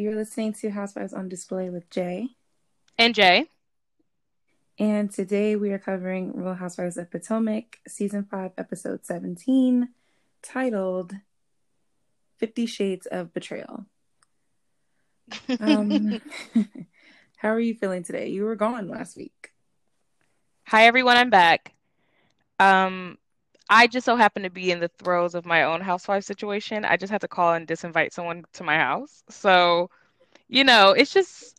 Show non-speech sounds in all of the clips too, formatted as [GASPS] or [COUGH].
You're listening to Housewives on Display with Jay. And Jay. And today we are covering Real Housewives of Potomac, Season 5, Episode 17, titled Fifty Shades of Betrayal. [LAUGHS] Um, [LAUGHS] how are you feeling today? You were gone last week. Hi, everyone. I'm back. Um, I just so happen to be in the throes of my own housewife situation. I just had to call and disinvite someone to my house. So, you know, it's just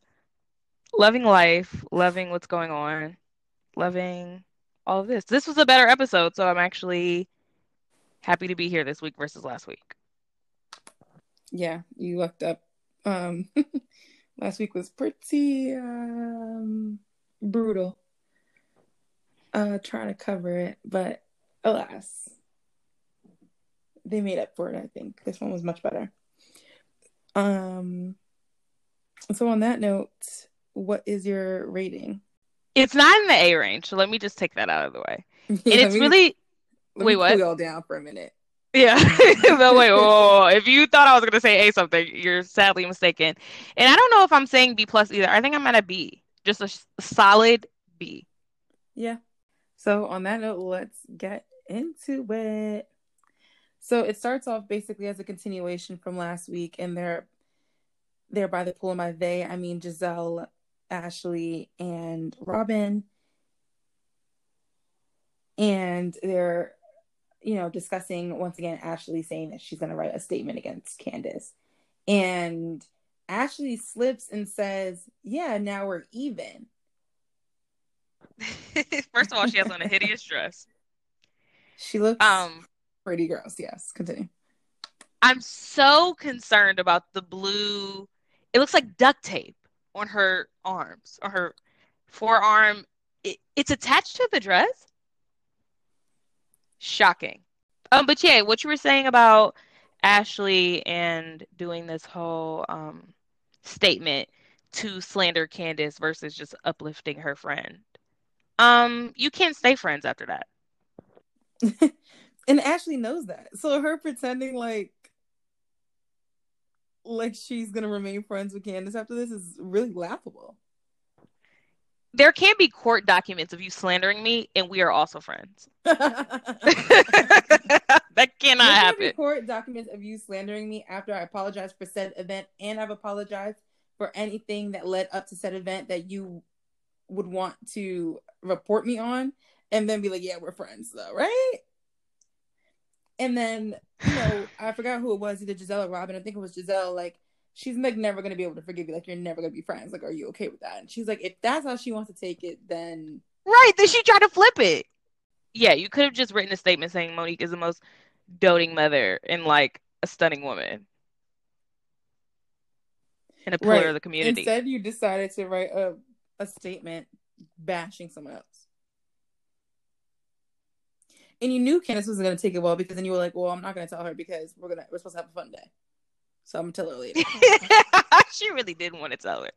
loving life, loving what's going on, loving all of this. This was a better episode, so I'm actually happy to be here this week versus last week. Yeah, you lucked up. Um, [LAUGHS] last week was pretty um, brutal. Uh, trying to cover it, but alas, they made up for it. I think this one was much better. Um. So on that note, what is your rating? It's not in the A range, so let me just take that out of the way. [LAUGHS] Yeah, and it's me- really wait, what? Cool y'all down for a minute. Yeah. [LAUGHS] no, wait. Oh, if you thought I was gonna say A something, you're sadly mistaken. And I don't know if I'm saying B plus either. I think I'm at a B, just a solid B. Yeah. So on that note, let's get into it. So it starts off basically as a continuation from last week, and they're they're by the pool, and by they I mean Gizelle, Ashley, and Robyn, and they're you know discussing once again Ashley saying that she's going to write a statement against Candiace, and Ashley slips and says, "Yeah, now we're even." [LAUGHS] First of all, she has on a hideous dress. She looks Um, pretty gross. Yes, continue. I'm so concerned about the blue. It looks like duct tape on her arms, or her forearm. It, it's attached to the dress. Shocking. Um, but yeah, what you were saying about Ashley and doing this whole um statement to slander Candiace versus just uplifting her friend. Um, you can't stay friends after that. [LAUGHS] and Ashley knows that. So her pretending like like she's gonna remain friends with Candiace after this is really laughable. There can be court documents of you slandering me, and we are also friends. [LAUGHS] [LAUGHS] That cannot can be happen. Court documents of you slandering me after I apologized for said event, and I've apologized for anything that led up to said event that you would want to report me on, and then be like, "Yeah, we're friends, though, right?" And then you know, [SIGHS] I forgot who it was, either Gizelle or Robyn. I think it was Gizelle. Like, she's like never gonna be able to forgive you. Like, you're never gonna be friends. Like, are you okay with that? And she's like, if that's how she wants to take it, then Right, then she tried to flip it. Yeah, you could have just written a statement saying Monique is the most doting mother and like a stunning woman and a pillar Right. of the community. instead you decided to write a a statement bashing someone else. And you knew Candiace wasn't gonna take it well because then you were like, "Well, I'm not gonna tell her because we're gonna we're supposed to have a fun day, so I'm gonna tell her later." [LAUGHS] [LAUGHS] she really didn't want to tell her.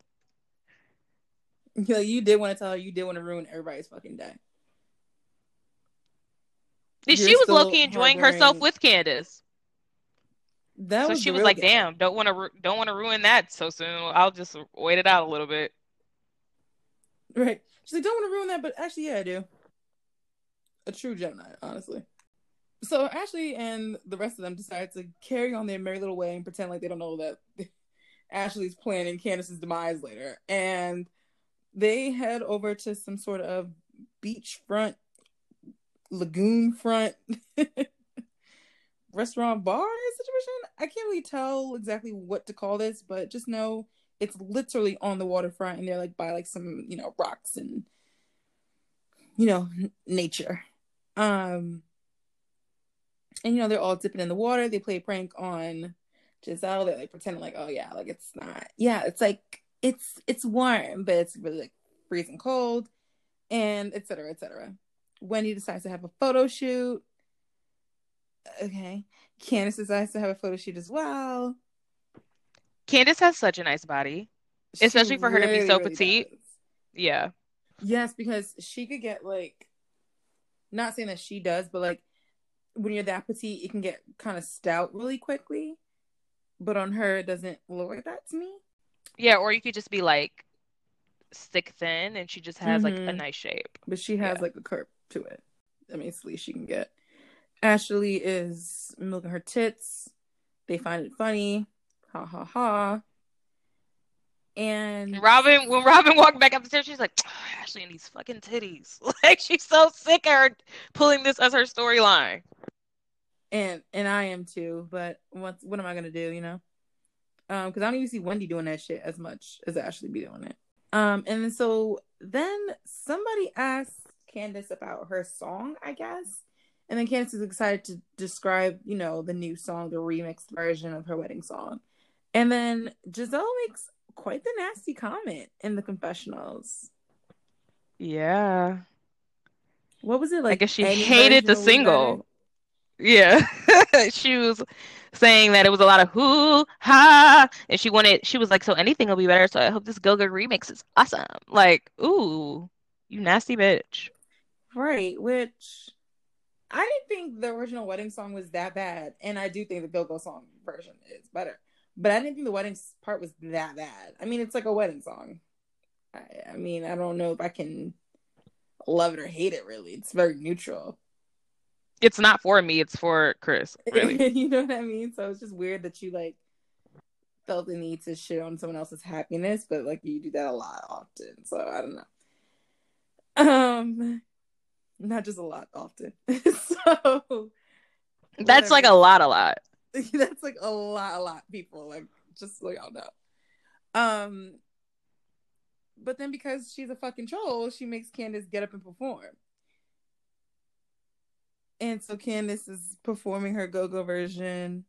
[LAUGHS] you, know, you did want to tell her. You did want to ruin everybody's fucking day. She You're was still low enjoying herself with Candiace. That So was she was like, gag. "Damn, don't want to ru- don't want to ruin that so soon. I'll just wait it out a little bit." Right? She's like, "Don't want to ruin that," but actually, yeah, I do. A true Gemini, honestly. So Ashley and the rest of them decide to carry on their merry little way and pretend like they don't know that [LAUGHS] Ashley's planning Candiace's demise later. And they head over to some sort of beachfront, lagoon front [LAUGHS] restaurant bar situation. I can't really tell exactly what to call this, but just know it's literally on the waterfront and they're like by like some, you know, rocks and you know, nature. Um and you know, they're all dipping in the water. They play a prank on Giselle. They're like pretending like, oh yeah, like it's not. Yeah, it's like it's it's warm, but it's really like freezing cold, and etc. cetera, et cetera. Wendy decides to have a photo shoot. Okay. Candiace decides to have a photo shoot as well. Candiace has such a nice body. She Especially for her to be so really petite. does. Yeah. Yes, because she could get like, not saying that she does, but like when you're that petite, it can get kind of stout really quickly. But on her, it doesn't look like that to me. Yeah, or you could just be like stick thin and she just has like a Mhm. nice shape. but she has Yeah. like a curve to it. I mean, it's the least she can get. Ashley is milking her tits. They find it funny. Ha ha ha. And Robyn, when Robyn walked back up the stairs, she's like, "Oh, Ashley and these fucking titties. [LAUGHS] Like she's so sick of her pulling this as her storyline. and and I am too. But what what am I gonna do? You know, um, because I don't even see Wendy doing that shit as much as Ashley be doing it. Um, and so then somebody asked Candiace about her song, I guess, and then Candiace is excited to describe, you know, the new song, the remixed version of her wedding song, and then Gizelle makes quite the nasty comment in the confessionals. Yeah. What was it like? I guess she hated the single. Yeah. [LAUGHS] she was saying that it was a lot of hoo ha and she wanted she was like, so anything will be better, so I hope this Go-Go remix is awesome. Like, ooh, you nasty bitch. Right, which I didn't think the original wedding song was that bad, and I do think the Go Go song version is better. But I didn't think the wedding part was that bad. I mean, it's like a wedding song. I, I mean, I don't know if I can love it or hate it. Really, it's very neutral. It's not for me, it's for Chris, really. [LAUGHS] you know what I mean? So it's just weird that you like felt the need to shit on someone else's happiness, but like you do that a lot often. So I don't know. Um, not just a lot often. [LAUGHS] so That's like a lot, a lot. [LAUGHS] that's like a lot, a lot people. Like just so y'all know. Um, but then because she's a fucking troll, she makes Candiace get up and perform. And so Candiace is performing her go-go version,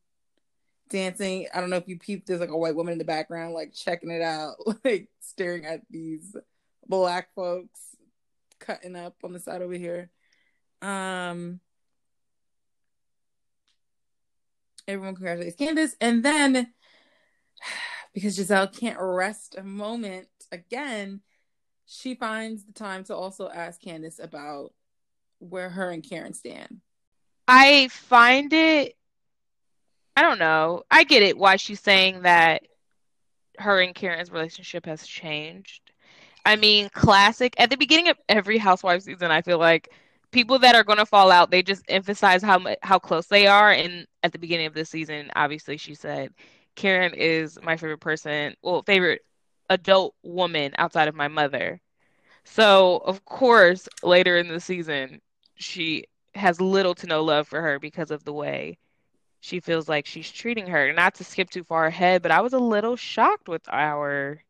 dancing. I don't know if you peeped, there's like a white woman in the background, like checking it out, [LAUGHS] like staring at these black folks cutting up on the side over here. Um everyone congratulates Candiace. And then [SIGHS] because Gizelle can't rest a moment again, she finds the time to also ask Candiace about where her and Karen stand. I find it, I don't know. I get it why she's saying that her and Karen's relationship has changed. I mean, classic. At the beginning of every Housewives season, I feel like people that are going to fall out, they just emphasize how how close they are. And at the beginning of the season, obviously, she said, Karen is my favorite person, well, favorite adult woman outside of my mother. So, of course, later in the season, she has little to no love for her because of the way she feels like she's treating her. Not to skip too far ahead, but I was a little shocked with our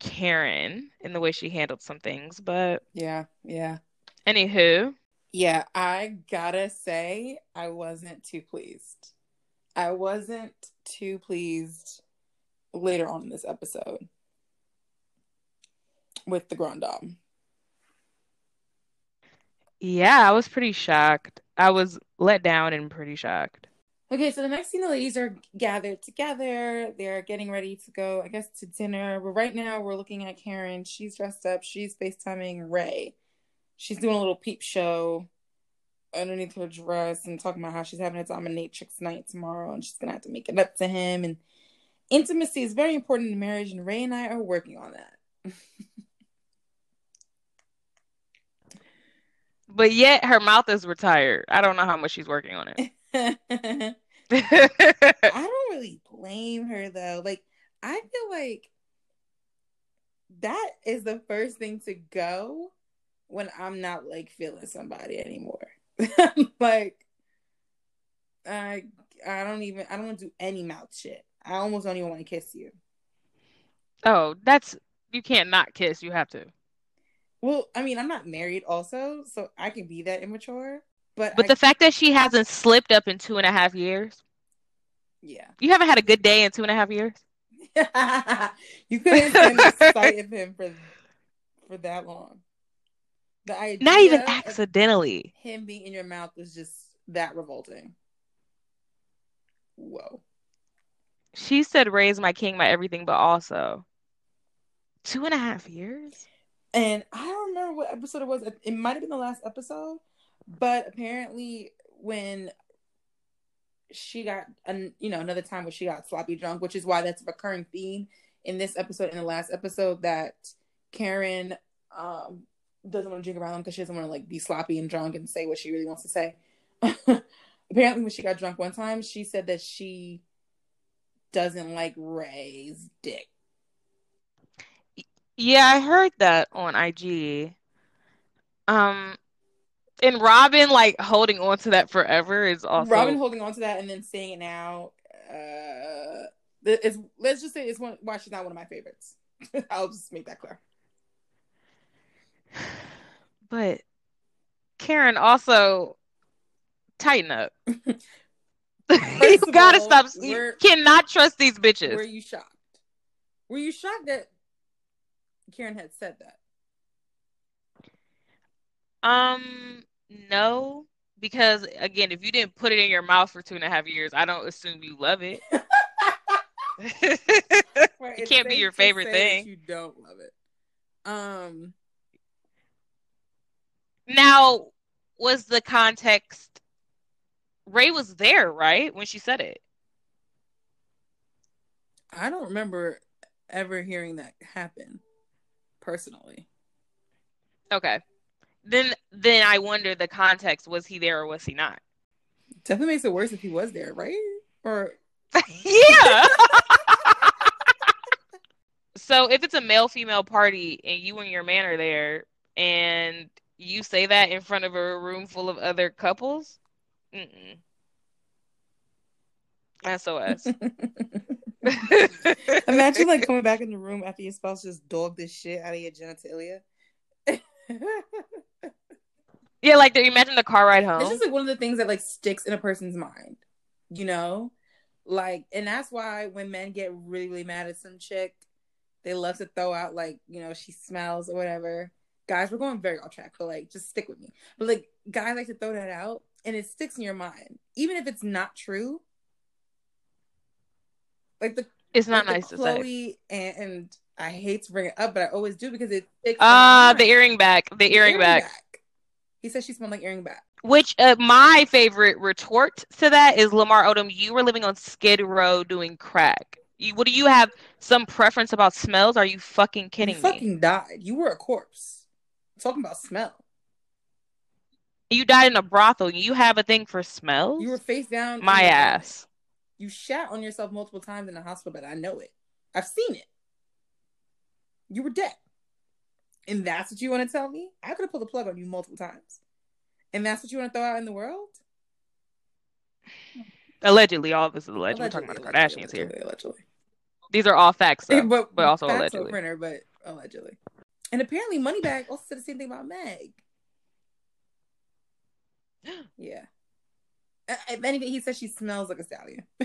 Karen in the way she handled some things. But Yeah, yeah. anywho, Yeah, I gotta say, I wasn't too pleased. I wasn't too pleased later on in this episode with the Grand Dame. yeah, I was pretty shocked. I was let down and pretty shocked. Okay, so the next scene, the ladies are gathered together. They're getting ready to go, I guess, to dinner. But right now, we're looking at Karen. She's dressed up. She's FaceTiming Ray. She's doing a little peep show underneath her dress and talking about how she's having a dominatrix night tomorrow and she's going to have to make it up to him. And intimacy is very important in marriage, and Ray and I are working on that. [LAUGHS] But yet her mouth is retired. I don't know how much she's working on it. [LAUGHS] [LAUGHS] I don't really blame her though. Like, I feel like that is the first thing to go when I'm not like feeling somebody anymore. [LAUGHS] like, I I don't even I don't want to do any mouth shit. I almost don't even want to kiss you. Oh, that's you can't not kiss. You have to. Well, I mean, I'm not married also, so I can be that immature. But But I, the fact that she hasn't slipped up in two and a half years, yeah, you haven't had a good day in two and a half years. [LAUGHS] you couldn't stand the [LAUGHS] sight of him for for that long. The idea Not even accidentally. him being in your mouth was just that revolting. Whoa. She said, "Ray's my king, my everything," but also two and a half years. And I don't remember what episode it was. It might have been the last episode, but apparently when she got an you know another time where she got sloppy drunk, which is why that's a recurring theme in this episode and the last episode that Karen um, doesn't want to drink around them because she doesn't want to like be sloppy and drunk and say what she really wants to say. [LAUGHS] Apparently, when she got drunk one time, she said that she doesn't like Ray's dick. Yeah, I heard that on IG. Um, and Robyn like holding on to that forever is also Robyn holding on to that and then saying it now. Uh, it's let's just say it's one why she's not one of my favorites. [LAUGHS] I'll just make that clear. But Karen also tighten up. [LAUGHS] [LAUGHS] you gotta all, stop. You cannot trust these bitches. Were you shocked? Were you shocked that Karen had said that? Um, no, because again, if you didn't put it in your mouth for two and a half years, I don't assume you love it. [LAUGHS] it can't be your favorite thing. You don't love it. Um. Now, was the context? Ray was there, right, when she said it. I don't remember ever hearing that happen personally. Okay then then I wonder the context was he there or was he not? Definitely makes it worse if he was there, right? Or [LAUGHS] yeah. [LAUGHS] so if it's a male female party and you and your man are there and you say that in front of a room full of other couples, mm-mm. SOS. [LAUGHS] Imagine like coming back in the room after your spouse just dogged this shit out of your genitalia. [LAUGHS] yeah, like imagine the car ride home. It's just like one of the things that like sticks in a person's mind, you know, like, and that's why when men get really, really mad at some chick, they love to throw out like, you know, she smells or whatever. Guys, we're going very off track, but like, just stick with me. But like, guys like to throw that out, and it sticks in your mind, even if it's not true. Like the it's not like nice to Chloe say. And, and I hate to bring it up, but I always do because it. Ah, uh, the earring back. The, the earring, earring back. back. He said she smelled like earring back. Which uh, my favorite retort to that is Lamar Odom. You were living on Skid Row doing crack. You, what do you have? Some preference about smells? Are you fucking kidding you me? Fucking died. You were a corpse. Talking about smell. You died in a brothel. You have a thing for smells. You were face down. My ass. You shat on yourself multiple times in the hospital bed. I know it. I've seen it you were dead. And that's what you want to tell me? I could have pulled the plug on you multiple times. And that's what you want to throw out in the world? Allegedly, all of this is alleged. We're talking about the Kardashians allegedly, here. Allegedly. These are all facts, though, [LAUGHS] but, but also allegedly. Printer, but allegedly. And apparently, Moneybag also said the same thing about Meg. [GASPS] yeah. Uh, if anything, he says she smells like a stallion. [LAUGHS]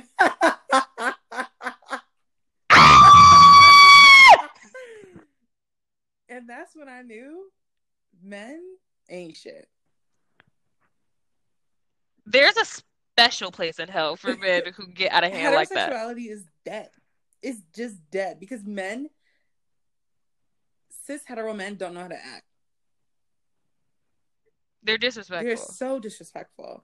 and that's when I knew men ain't shit. There's a special place in hell for men who get out of [LAUGHS] hand like that. Heterosexuality is dead. It's just dead because men, cis hetero men, don't know how to act. They're disrespectful. They're so disrespectful.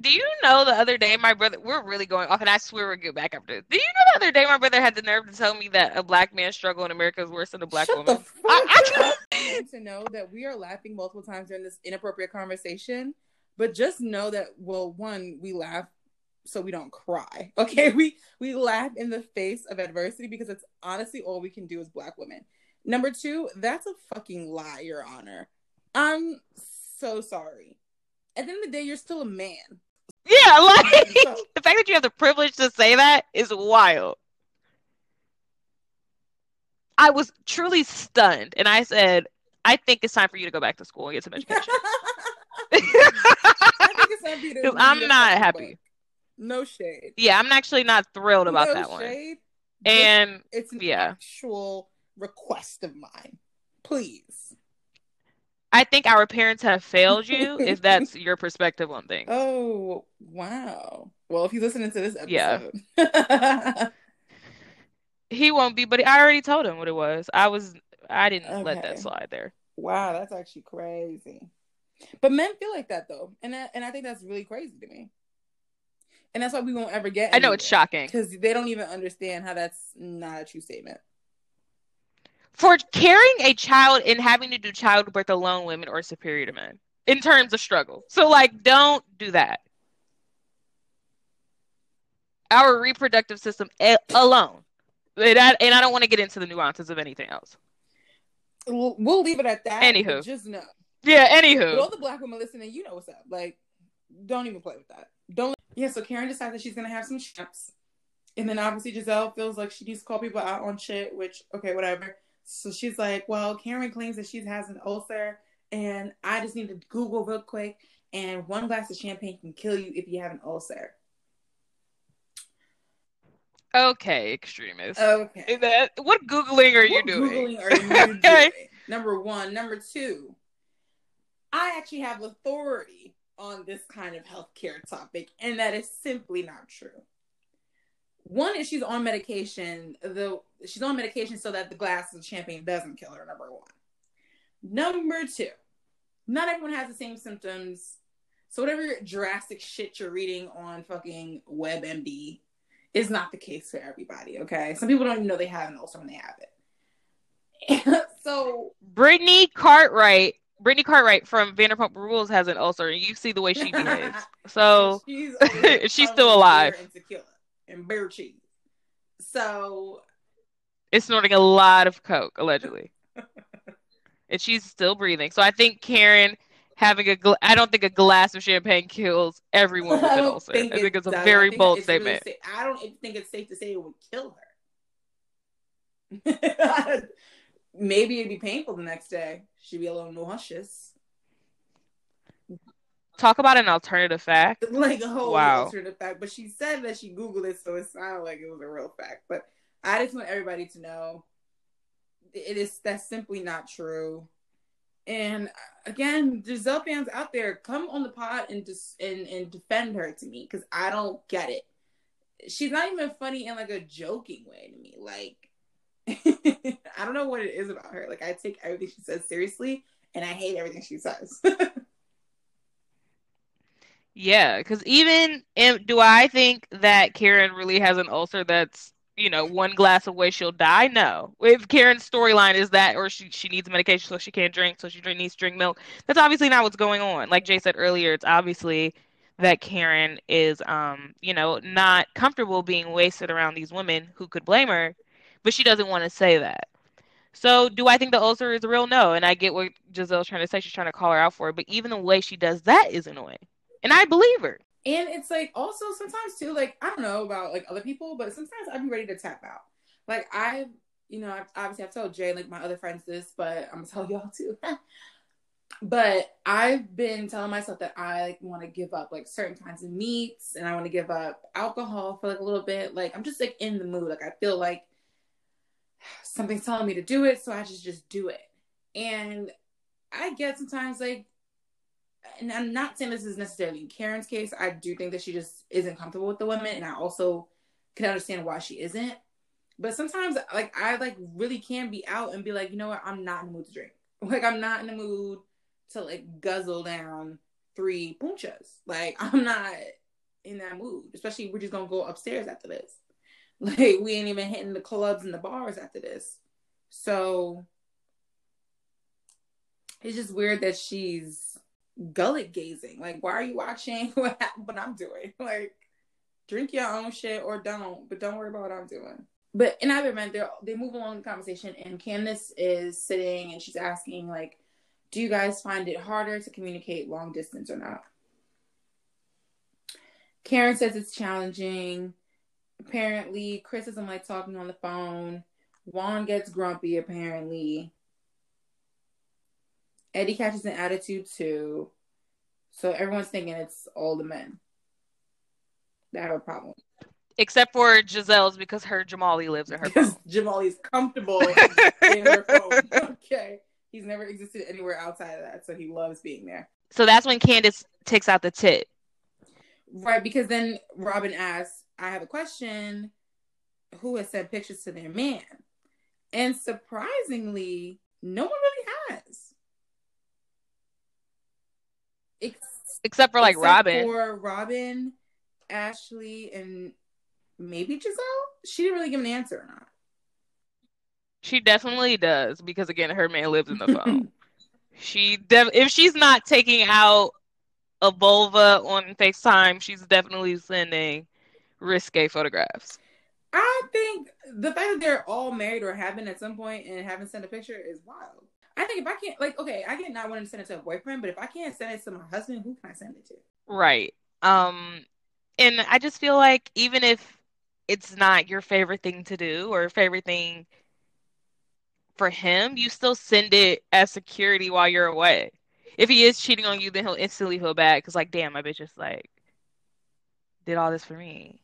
Do you know the other day my brother? We're really going off, and I swear we'll get back after this. Do you know the other day my brother had the nerve to tell me that a black man's struggle in America is worse than a black Shut woman? I, I to know that we are laughing multiple times during this inappropriate conversation, but just know that well, one, we laugh so we don't cry. [LAUGHS] Okay, we we laugh in the face of adversity because it's honestly all we can do as black women. Number two, that's a fucking lie, Your Honor. I'm so sorry. At the end of the day, you're still a man. Yeah, [LAUGHS] like the fact that you have the privilege to say that is wild. I was truly stunned, and I said, "I think it's time for you to go back to school and get some education." [LAUGHS] Because I'm not happy. No shade. Yeah, I'm actually not thrilled about no that shade. one. And it's an yeah. actual request of mine. Please. I think our parents have failed you [LAUGHS] if that's your perspective on things. Oh, wow. Well, if you're listening to this episode. Yeah. [LAUGHS] he won't be, but I already told him what it was. I was I didn't okay. let that slide there. Wow, that's actually crazy. But men feel like that though. And that, and I think that's really crazy to me. And that's why we won't ever get. I know it's shocking because they don't even understand how that's not a true statement. For carrying a child and having to do childbirth alone, women are superior to men in terms of struggle. So, like, don't do that. Our reproductive system eh, alone, and I, and I don't want to get into the nuances of anything else. We'll, we'll leave it at that. Anywho, just know. Yeah. Anywho, but all the black women listening, you know what's up. Like, don't even play with that. Don't. Yeah. So Karen decides that she's gonna have some shrimps, and then obviously Gizelle feels like she needs to call people out on shit. Which okay, whatever. So she's like, well, Karen claims that she has an ulcer, and I just need to Google real quick. And one glass of champagne can kill you if you have an ulcer. Okay, extremist. Okay. That, what googling are you what doing? Googling are you [LAUGHS] okay. doing? Number one. Number two. I actually have authority on this kind of healthcare topic, and that is simply not true. One is she's on medication. The she's on medication so that the glass of champagne doesn't kill her. Number one. Number two. Not everyone has the same symptoms. So whatever drastic shit you're reading on fucking WebMD is not the case for everybody. Okay, some people don't even know they have an ulcer when they have it. [LAUGHS] so Brittany Cartwright, Brittany Cartwright from Vanderpump Rules has an ulcer, and you see the way she behaves. [LAUGHS] So she's, [LAUGHS] she's still alive. And tequila and bear cheese. So it's snorting a lot of coke allegedly, [LAUGHS] and she's still breathing. So I think Karen having a gl- I don't think a glass of champagne kills everyone with an ulcer. Think I think it's a very bold statement. Really I don't think it's safe to say it would kill her. Maybe it'd be painful the next day. She'd be a little nauseous. Talk about an alternative fact. [LAUGHS] Like a whole wow. alternative fact. But she said that she Googled it, so it sounded like it was a real fact. But I just want everybody to know it is that's simply not true. And uh, again, Gizelle fans out there, come on the pod and just and, and defend her to me because I don't get it. She's not even funny in like a joking way to me. Like [LAUGHS] I don't know what it is about her. Like I take everything she says seriously, and I hate everything she says. [LAUGHS] yeah, because even do I think that Karen really has an ulcer that's you know, one glass away she'll die. No. If Karen's storyline is that, or she she needs medication so she can't drink, so she drink, needs to drink milk. That's obviously not what's going on. Like Jay said earlier, it's obviously that Karen is, um, you know, not comfortable being wasted around these women who could blame her, but she doesn't want to say that. So, do I think the ulcer is real? No. And I get what Gizelle's trying to say. She's trying to call her out for it, but even the way she does that is annoying, and I believe her. And it's like also sometimes too, like I don't know about like other people, but sometimes I'd be ready to tap out. Like I've, you know, I've, obviously I've told Jay like my other friends this, but I'm gonna [LAUGHS] tell y'all too. but I've been telling myself that I like want to give up like certain kinds of meats, and I want to give up alcohol for like a little bit. Like I'm just like in the mood. Like I feel like something's telling me to do it, so I just just do it. And I get sometimes like and I'm not saying this is necessarily Karen's case. I do think that she just isn't comfortable with the women, and I also can understand why she isn't. But sometimes, like I like really can be out and be like, you know what, I'm not in the mood to drink. [LAUGHS] Like I'm not in the mood to like guzzle down three punchas. Like [LAUGHS] I'm not in that mood. Especially we're just gonna go upstairs after this. [LAUGHS] Like we ain't even hitting the clubs and the bars after this. So it's just weird that she's gullet gazing. Like, why are you watching [LAUGHS] what, what I'm doing? [LAUGHS] Like, drink your own shit or don't, but don't worry about what I'm doing. But in either event, they they move along the conversation, and Candiace is sitting and she's asking, like, do you guys find it harder to communicate long distance or not? Karen says it's challenging. Apparently, Chris isn't like talking on the phone. Juan gets grumpy, apparently. Eddie catches an attitude too. So everyone's thinking it's all the men that have a problem. Except for Gizelle's because her Jamali lives in her phone. Jamali's comfortable [LAUGHS] in her phone. Okay. He's never existed anywhere outside of that, so he loves being there. So that's when Candiace takes out the tip. Right, because then Robyn asks, I have a question. Who has sent pictures to their man? And surprisingly, no one really has. Ex- except for like except Robyn. For Robyn Ashley and maybe Gizelle. She didn't really give an answer or not. She definitely does because again, her man lives in the [LAUGHS] phone. she def- if she's not taking out a vulva on FaceTime, she's definitely sending risque photographs. I think the fact that they're all married or have been at some point and haven't sent a picture is wild. I think if I can't, like, okay, I get not wanting to send it to a boyfriend, but if I can't send it to my husband, who can I send it to? Right. Um, and I just feel like even if it's not your favorite thing to do or favorite thing for him, you still send it as security while you're away. If he is cheating on you, then he'll instantly feel bad because, like, damn, my bitch just like did all this for me.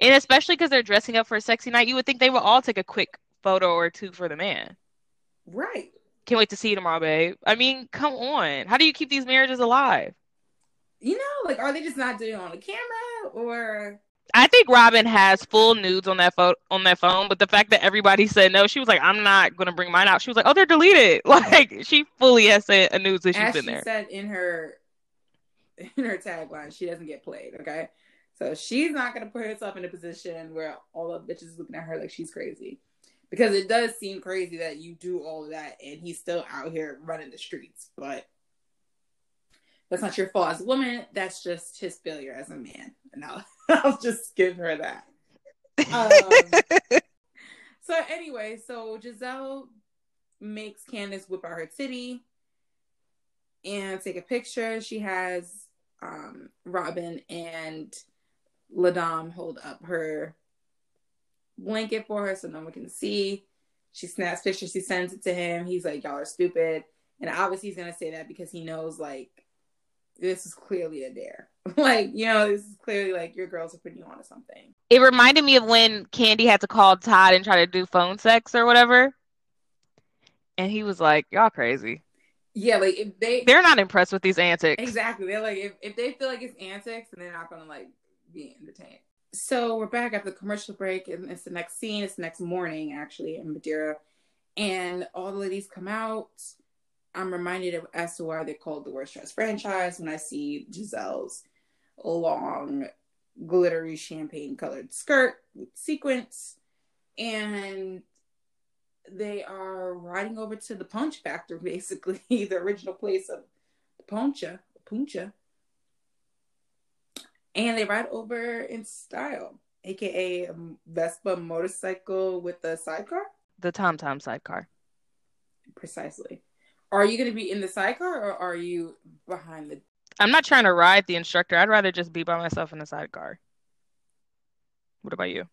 And especially because they're dressing up for a sexy night, you would think they would all take a quick photo or two for the man. Right. Can't wait to see you tomorrow, babe. I mean, come on. How do you keep these marriages alive? You know, like, are they just not doing it on the camera or? I think Robyn has full nudes on that photo on that phone, but the fact that everybody said no, she was like, "I'm not gonna bring mine out." She was like, "Oh, they're deleted." [LAUGHS] Like she fully has said a nudes that she's As in she there. said in her in her tagline, she doesn't get played. Okay, so she's not gonna put herself in a position where all the bitches looking at her like she's crazy, because it does seem crazy that you do all of that and he's still out here running the streets. But that's not your fault as a woman. That's just his failure as a man. And I'll, [LAUGHS] I'll just give her that. Um, [LAUGHS] so anyway, so Gizelle makes Candiace whip out her titty and take a picture. She has um, Robyn and Ladam hold up her blanket for her so no one can see. She snaps pictures. She sends it to him. He's like, "Y'all are stupid," and obviously he's gonna say that because he knows like this is clearly a dare. [LAUGHS] like you know, this is clearly like your girls are putting you on to something. It reminded me of when Kandi had to call Todd and try to do phone sex or whatever. And he was like, Y'all crazy. Yeah, like if they They're not impressed with these antics. Exactly. They're like if, if they feel like it's antics and they're not gonna like be entertained. So we're back after the commercial break and it's the next scene, it's the next morning actually in Madeira. And all the ladies come out. I'm reminded of as to why they're called the worst dress franchise when I see Gizelle's long glittery champagne colored skirt with. And they are riding over to the punch factory, [LAUGHS] basically, the original place of the poncha, puncha. And they ride over in style, aka um, Vespa motorcycle with a sidecar. The Tom Tom sidecar. Precisely. Are you going to be in the sidecar or are you behind the? I'm not trying to ride the instructor. I'd rather just be by myself in the sidecar. What about you?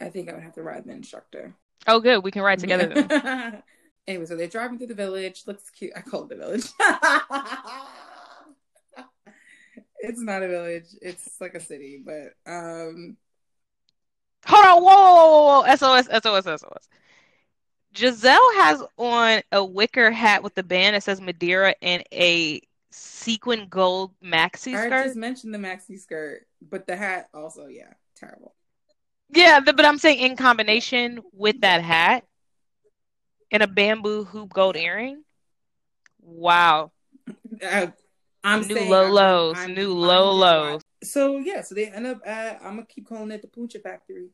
I think I would have to ride the instructor. Oh, good. We can ride together then. [LAUGHS] anyway, so they're driving through the village. Looks cute. I call it the village. [LAUGHS] it's not a village. It's like a city, but um. Hold on! Whoa, whoa, whoa, whoa! SOS, SOS, SOS. Gizelle has on a wicker hat with the band that says Madeira and a sequin gold maxi skirt. I just mentioned the maxi skirt, but the hat also, yeah, terrible. Yeah, but I'm saying in combination with that hat and a bamboo hoop gold earring. Wow. [LAUGHS] Uh, I'm new saying low lows, I'm new low lows. So yeah, so they end up at I'm gonna keep calling it the Puncha Factory,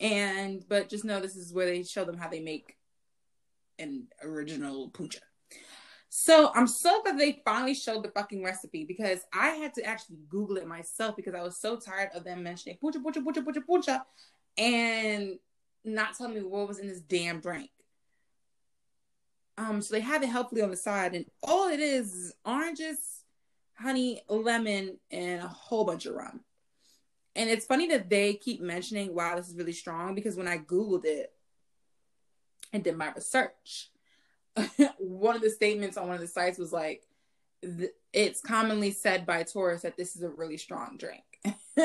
and but just know this is where they show them how they make an original puncha. So I'm so glad they finally showed the fucking recipe because I had to actually Google it myself because I was so tired of them mentioning puncha puncha puncha puncha puncha and not telling me what was in this damn drink. Um, so they have it helpfully on the side, and all it is is oranges, honey, lemon, and a whole bunch of rum. And it's funny that they keep mentioning, wow, this is really strong, because when I Googled it and did my research, [LAUGHS] one of the statements on one of the sites was like, it's commonly said by tourists that this is a really strong drink. [LAUGHS]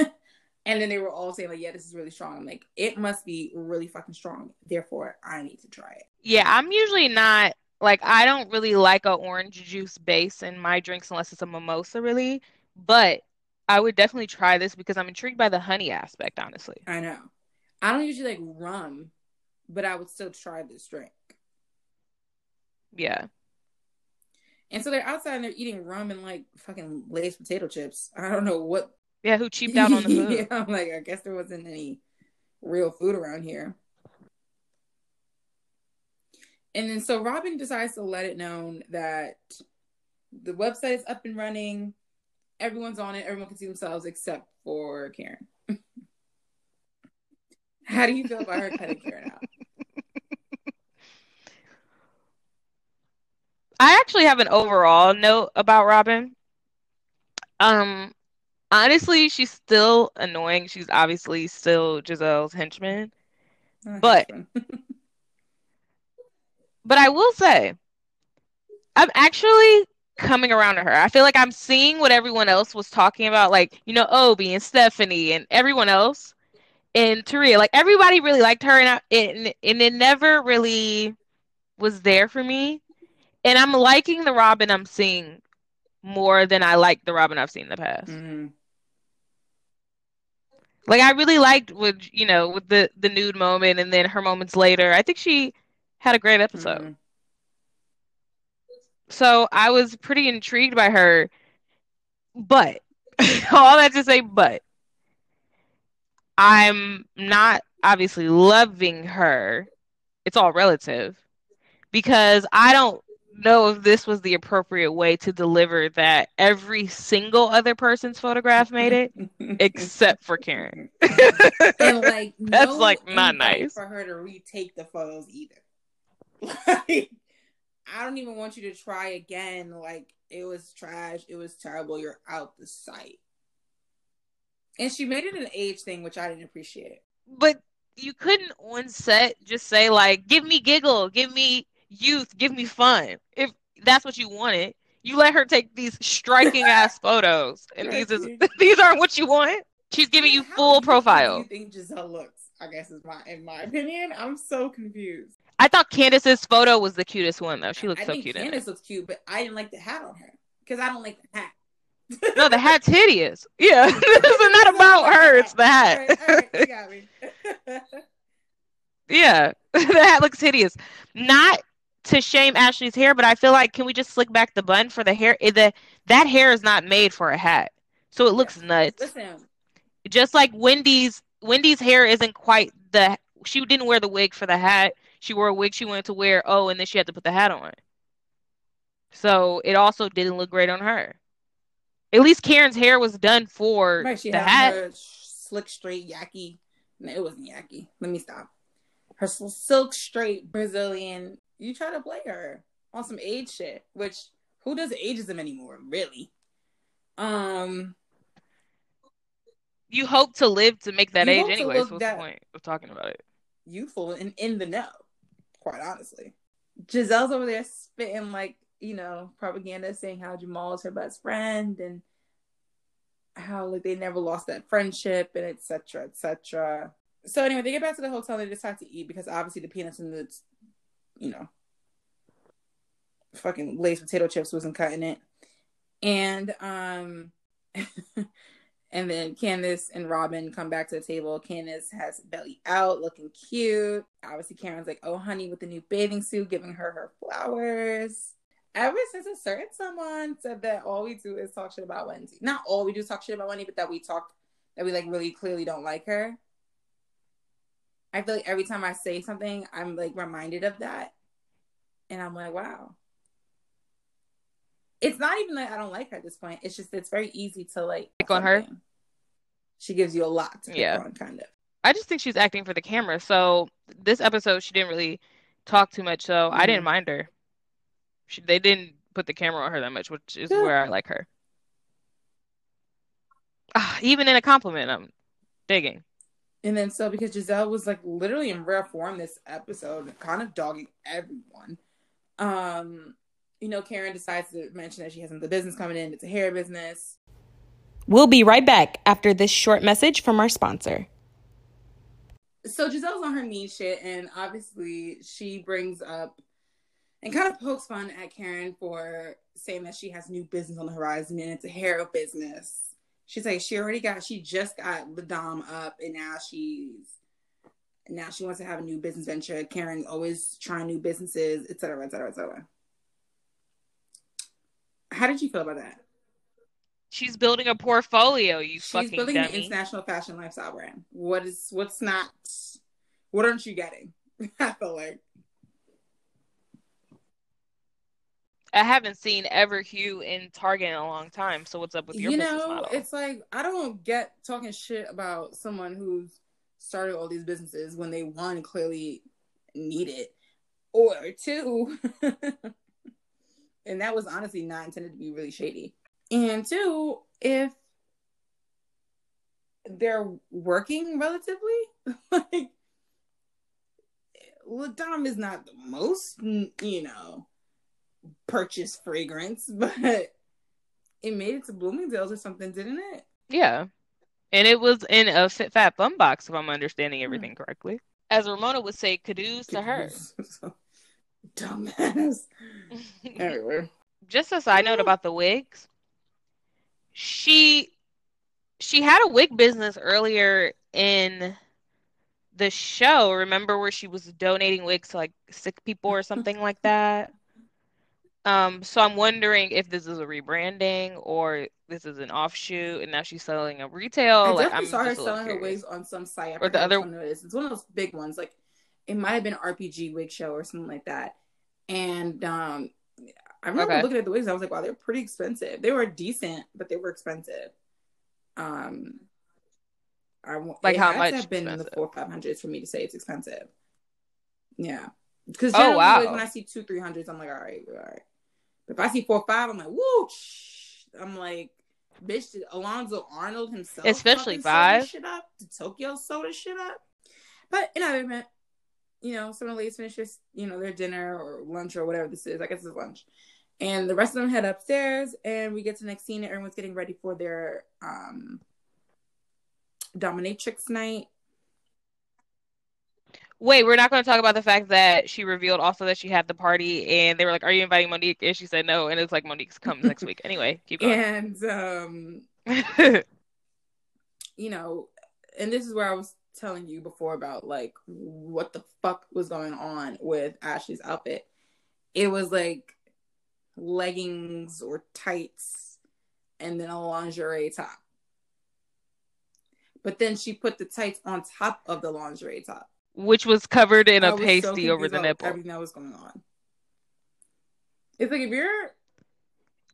and then they were all saying, like, yeah, this is really strong. I'm like, it must be really fucking strong. Therefore, I need to try it. Yeah, I'm usually not like I don't really like a orange juice base in my drinks unless it's a mimosa, really. But I would definitely try this because I'm intrigued by the honey aspect, honestly. I know. I don't usually like rum, but I would still try this drink. Yeah. And so they're outside and they're eating rum and like fucking Lay's potato chips. I don't know what Yeah, who cheaped out on the [LAUGHS] food. yeah, I'm like, I guess there wasn't any real food around here. And then so Robyn decides to let it known that the website is up and running. Everyone's on it. Everyone can see themselves except for Karen. [LAUGHS] How do you feel about her cutting Karen out? I actually have an overall note about Robyn. Um, honestly, she's still annoying. She's obviously still Gizelle's henchman. Oh, But-. [LAUGHS] But I will say, I'm actually coming around to her. I feel like I'm seeing what everyone else was talking about, like, you know, Obi and Stephanie and everyone else and Taria. Like, everybody really liked her, and, I, and, and it never really was there for me. And I'm liking the Robyn I'm seeing more than I like the Robyn I've seen in the past. Mhm. Like I really liked with you know with the the nude moment and then her moments later. I think she had a great episode. Mhm. So I was pretty intrigued by her. But [LAUGHS] all that to say, but I'm not obviously loving her. It's all relative because I don't know if this was the appropriate way to deliver that every single other person's photograph made it [LAUGHS] except for Karen. [LAUGHS] and like That's, no like, not invite nice. for her to retake the photos either. [LAUGHS] Like I don't even want you to try again. Like it was trash. It was terrible. You're out the site. And she made it an age thing, which I didn't appreciate. But you couldn't on set just say like, "Give me giggle, give me youth, give me fun." If that's what you wanted, you let her take these striking ass [LAUGHS] photos, and these is [LAUGHS] these aren't what you want. She's giving you How full profile. You think Gizelle looks? I guess is my in my opinion. I'm so confused. I thought Candiace's photo was the cutest one though. She looked I so think cute in it. Candiace looks cute, but I didn't like the hat on her because I don't like the hat. No, the hat's [LAUGHS] hideous. Yeah, [LAUGHS] this is not about her. It's the hat. right, all right, you got me. [LAUGHS] Yeah, the hat looks hideous. Not to shame Ashley's hair, but I feel like can we just slick back the bun for the hair? Eh, The that hair is not made for a hat, so it looks nuts. Listen, Just like Wendy's Wendy's hair isn't quite the she didn't wear the wig for the hat. She wore a wig she wanted to wear. Oh, and then she had to put the hat on. So it also didn't look great on her. At least Karen's hair was done for right? The had hat. her slick straight yaki. No, it wasn't yaki. Let me stop. Her silk straight Brazilian. You try to play her on some age shit, which who does ageism anymore? Really? Um. You hope to live to make that age anyway. So what's that- the point of talking about it? youthful and in the know, quite honestly. Gizelle's over there spitting like, you know, propaganda saying how Jamal is her best friend and how like they never lost that friendship and etc. etc. So anyway, they get back to the hotel, and they decide to eat because obviously the peanuts and the you know fucking Lay's potato chips wasn't cutting it. And um [LAUGHS] and then Candiace and Robyn come back to the table. Candiace has belly out, looking cute. Obviously, Karen's like, "Oh, honey," with the new bathing suit, giving her her flowers. Ever since a certain someone said that all we do is talk shit about Wendy. Not all we do is talk shit about Wendy, but that we talk that we like really clearly don't like her. I feel like every time I say something, I'm like reminded of that, and I'm like, wow. It's not even that I don't like her at this point. It's just it's very easy to like Pick on her? She gives you a lot to pick Yeah. on, kind of. I just think she's acting for the camera. So this episode, she didn't really talk too much. So I didn't Mhm. mind her. She, they didn't put the camera on her that much, which is Yeah. where I like her. Ah, even in a compliment, I'm digging. And then so because Gizelle was like literally in rare form this episode, kind of dogging everyone. Um, you know, Karen decides to mention that she has another business coming in. It's a hair business. We'll be right back after this short message from our sponsor. So Gizelle's on her mean shit, and obviously she brings up and kind of pokes fun at Karen for saying that she has new business on the horizon and it's a hair business. She's like, she already got, she just got the dom up, and now she's now she wants to have a new business venture. Karen's always trying new businesses, et cetera, et cetera, et cetera. How did you feel about that? She's building a portfolio. You fucking. She's fucking building dummy. an international fashion lifestyle brand. What is what's not? What aren't you getting? [LAUGHS] I feel like I haven't seen EveryHue in Target in a long time. So what's up with your you business know, model? it's like I don't get talking shit about someone who's started all these businesses when they one clearly need it, or two, [LAUGHS] and that was honestly not intended to be really shady. And two, if they're working relatively, [LAUGHS] like La'Dame is not the most, you know, purchase fragrance, [LAUGHS] but it made it to Bloomingdale's or something, didn't it? Yeah. And it was in a FabFitFun box, if I'm understanding Hmm. everything correctly. As Ramona would say, kudos to her. [LAUGHS] So, dumbass. [LAUGHS] Anyway, Just a side note about the wigs. She she had a wig business earlier in the show. Remember where she was donating wigs to like sick people or something like that? [LAUGHS] Um, so I'm wondering if this is a rebranding or this is an offshoot and now she's selling a retail. I like definitely I'm saw her just a little selling her wigs on some site. I Or the other- one it is. It's one of those big ones. Like it might have been RPG wig show or something like that. And um, I remember Okay. looking at the wigs. I was like, wow, they're pretty expensive. They were decent, but they were expensive. Um, I Like it how has to much have been in the expensive? four five hundreds for me to say it's expensive. Yeah, because Oh, generally, like, when I see two three hundreds, I'm like, all right, all right. But if I see four five, I'm like, woo! I'm like, bitch, did Alonzo Arnold himself, Especially five. shit up? Did Tokyo this shit up? But in other event, you know, some of the ladies finish this, you know, their dinner or lunch or whatever this is. I guess it's lunch. And the rest of them head upstairs and we get to the next scene and everyone's getting ready for their um dominatrix night. Wait, we're not going to talk about the fact that she revealed also that she had the party and they were like, Are you inviting Monique? And she said no. And it's like, Monique's comes next week. Anyway, keep going. And um, [LAUGHS] you know, and this is where I was telling you before about like what the fuck was going on with Ashley's outfit. It was like leggings or tights and then a lingerie top. But then she put the tights on top of the lingerie top. Which was covered in I a was so pasty over the nipple. Everything that was going on. It's like if you're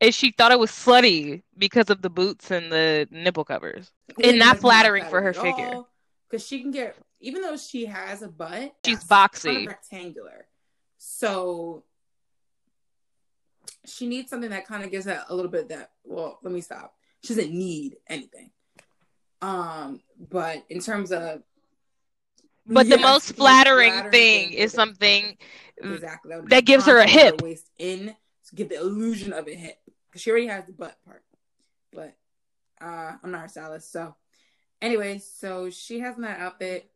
And she thought it was slutty because of the boots and the nipple covers. And not flattering for her figure. Because she can get, even though she has a butt, She's boxy. rectangular. So she needs something that kind of gives her a little bit that. Well, let me stop. She doesn't need anything. Um, but in terms of, But the most flattering, flattering thing thing is something exactly would that gives her a hip. waist in to give the illusion of a hip because she already has the butt part. But uh, I'm not her stylist, so anyway, so she has that outfit.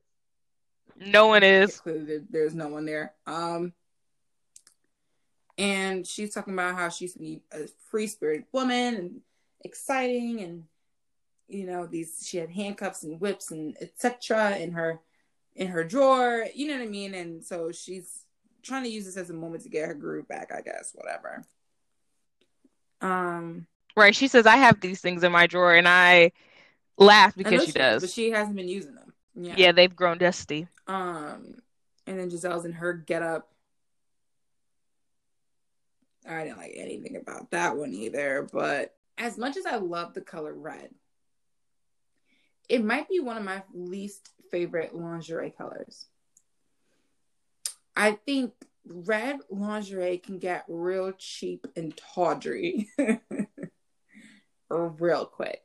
no one is. There's no one there. Um, and she's talking about how she used to be a free spirited woman and exciting, and you know these she had handcuffs and whips and etc. in her in her drawer. You know what I mean? And so she's trying to use this as a moment to get her groove back. I guess whatever. Um, Right. She says, I have these things in my drawer and I laugh because she has, does. but she hasn't been using them. Yeah. Yeah, they've grown dusty. Um, and then Gizelle's in her getup. I didn't like anything about that one either. But as much as I love the color red, it might be one of my least favorite lingerie colors. I think red lingerie can get real cheap and tawdry [LAUGHS] real quick.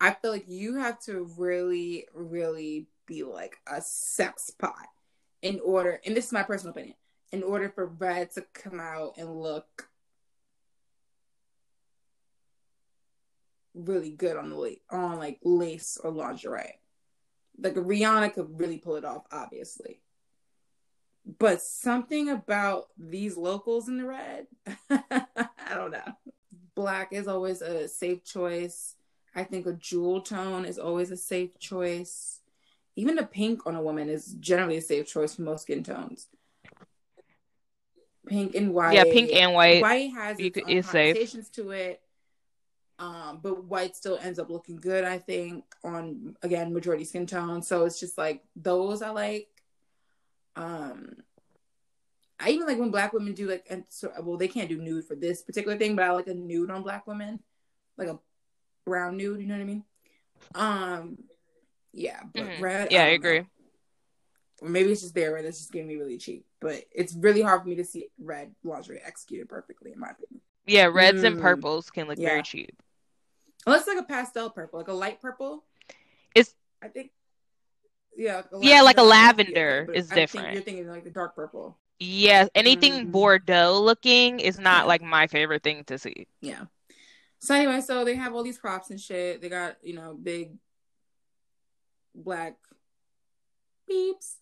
I feel like you have to really, really be like a sex pot in order, and this is my personal opinion, in order for red to come out and look really good on the on like lace or lingerie. Like Rihanna could really pull it off, obviously. But something about these locals in the red, [LAUGHS] I don't know. Black is always a safe choice. I think a jewel tone is always a safe choice. Even a pink on a woman is generally a safe choice for most skin tones. Pink and white. Yeah, pink and white. White has its could- is safe. connotations to it. Um, but white still ends up looking good, I think, on again majority skin tone. So it's just like those I like. Um, I even like when black women do like, and so well they can't do nude for this particular thing, but I like a nude on black women, like a brown nude. You know what I mean? Um, yeah, but Mhm. red. Yeah, I don't agree. know. Or maybe it's just their red that's just getting me really cheap. But it's really hard for me to see red lingerie executed perfectly, in my opinion. Yeah, reds and Mm. purples can look Yeah. very cheap. Unless like a pastel purple, like a light purple. It's- I think. Yeah, like Yeah, like a lavender, lavender but is I think different. you're thinking like the dark purple. Yeah, anything Mhm. Bordeaux looking is not like my favorite thing to see. Yeah. So anyway, so they have all these props and shit. They got you know big black beeps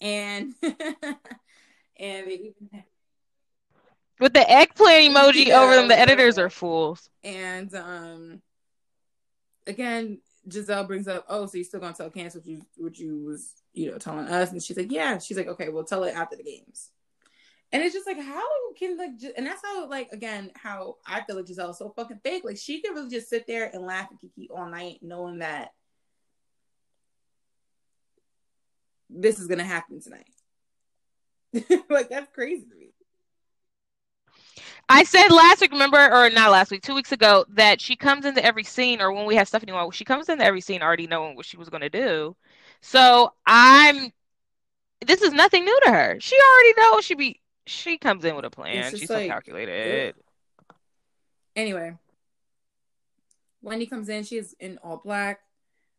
and [LAUGHS] and they even With the eggplant emoji Yeah, over them, the editors are fools. and um again Gizelle brings up, oh, so you're still gonna tell Candiace what you what you was you know telling us, and she's like, yeah. She's like, okay, we'll tell it after the games. And it's just like, how can like, and that's how like again how I feel like Gizelle is so fucking fake. Like she can really just sit there and laugh at Kiki all night, knowing that this is gonna happen tonight. [LAUGHS] like that's crazy to me. I said last week, remember, or not last week, two weeks ago, that she comes into every scene, or when we have Stephanie on, she comes into every scene already knowing what she was to do. So I'm, this is nothing new to her. She already knows she'd be, she comes in with a plan. She's so like, calculated. Anyway, Wendy comes in. She's in all black.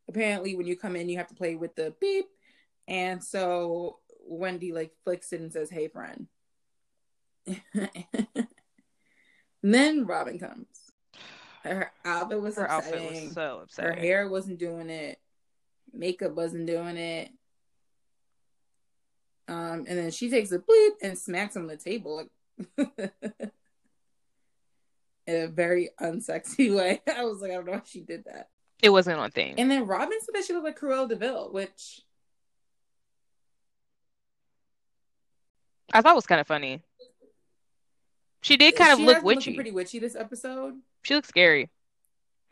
Apparently, when you come in, you have to play with the beep. And so Wendy like flicks it and says, "Hey, friend." [LAUGHS] then Robyn comes. Her outfit was Her outfit upsetting. was so Her hair wasn't doing it. Makeup wasn't doing it. Um, and then she takes a bleep and smacks him on the table like [LAUGHS] in a very unsexy [LAUGHS] way. I was like, I don't know why she did that. It wasn't on thing. And then Robyn said that she looked like Cruella de Vil, which I thought was kind of funny. She did kind of look has been looking witchy. pretty witchy this episode. She looked scary.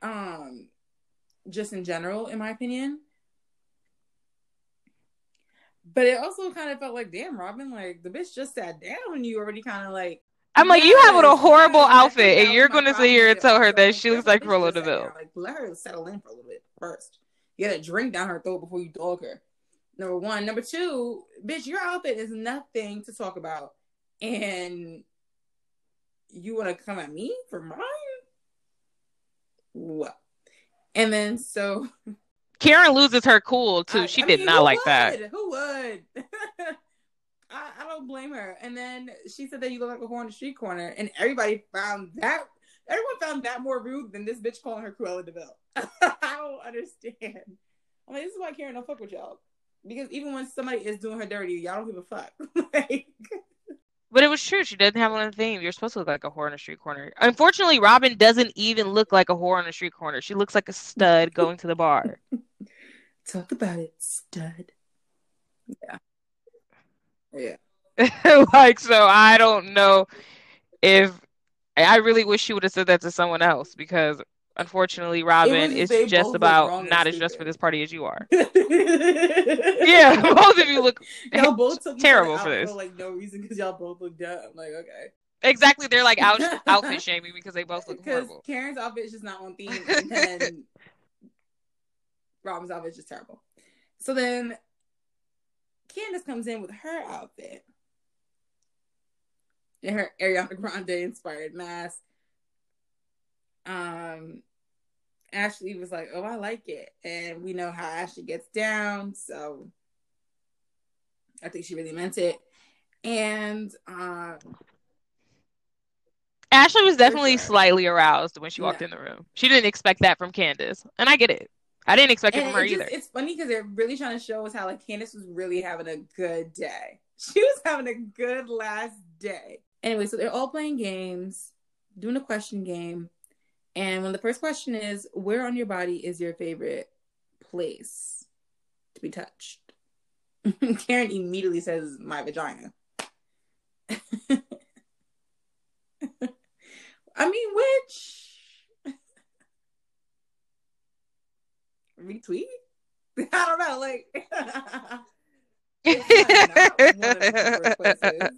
Um, just in general, in my opinion. But it also kind of felt like, damn, Robyn, like the bitch just sat down and you already kind of like. I'm like, you have a horrible yes, I think outfit, and you're going to sit here and tell her that she looks like Cruella de Vil. Like, let her settle in for a little bit first. Get a drink down her throat before you dog her. Number one. Number two, bitch, your outfit is nothing to talk about. And you want to come at me for mine? What? And then so [LAUGHS] Karen loses her cool too. I- She I did mean, not like that. Who would? [LAUGHS] I, I don't blame her. And then she said that you look like a whore on the street corner, and everybody found that. Everyone found that more rude than this bitch calling her Cruella de Vil. [LAUGHS] I don't understand. I'm like, this is why Karen don't fuck with y'all. Because even when somebody is doing her dirty, y'all don't give a fuck. [LAUGHS] like, But it was true. She doesn't have one thing. You're supposed to look like a whore on a street corner. Unfortunately, Robyn doesn't even look like a whore on a street corner. She looks like a stud going to the bar. Talk about it, stud. Yeah. Yeah. [LAUGHS] like, so I don't know if I really wish she would have said that to someone else because unfortunately, Robyn is just about not as dressed for this party as you are. [LAUGHS] yeah, [LAUGHS] both of you look Y'all both terrible for this. for like no reason because y'all both look dumb. Like okay, exactly. They're like out outfit shaming because they both look horrible. Karen's outfit is just not on theme, and outfit is just terrible. So then Candiace comes in with her outfit and her Ariana Grande inspired mask. Um, Ashley was like, "Oh, I like it," and we know how Ashley gets down, so I think she really meant it. And uh, Ashley was definitely sure. slightly aroused when she walked Yeah. in the room. She didn't expect that from Candiace, and I get it. I didn't expect it and from her it just- either. it's funny because they're really trying to show us how like Candiace was really having a good day. [LAUGHS] She was having a good last day. Anyway, so they're all playing games, doing a question game. And when the first question is, where on your body is your favorite place to be touched? [LAUGHS] Karen immediately says, my vagina. [LAUGHS] I mean, which retweet. [LAUGHS] I don't know, like it's not, not one of the.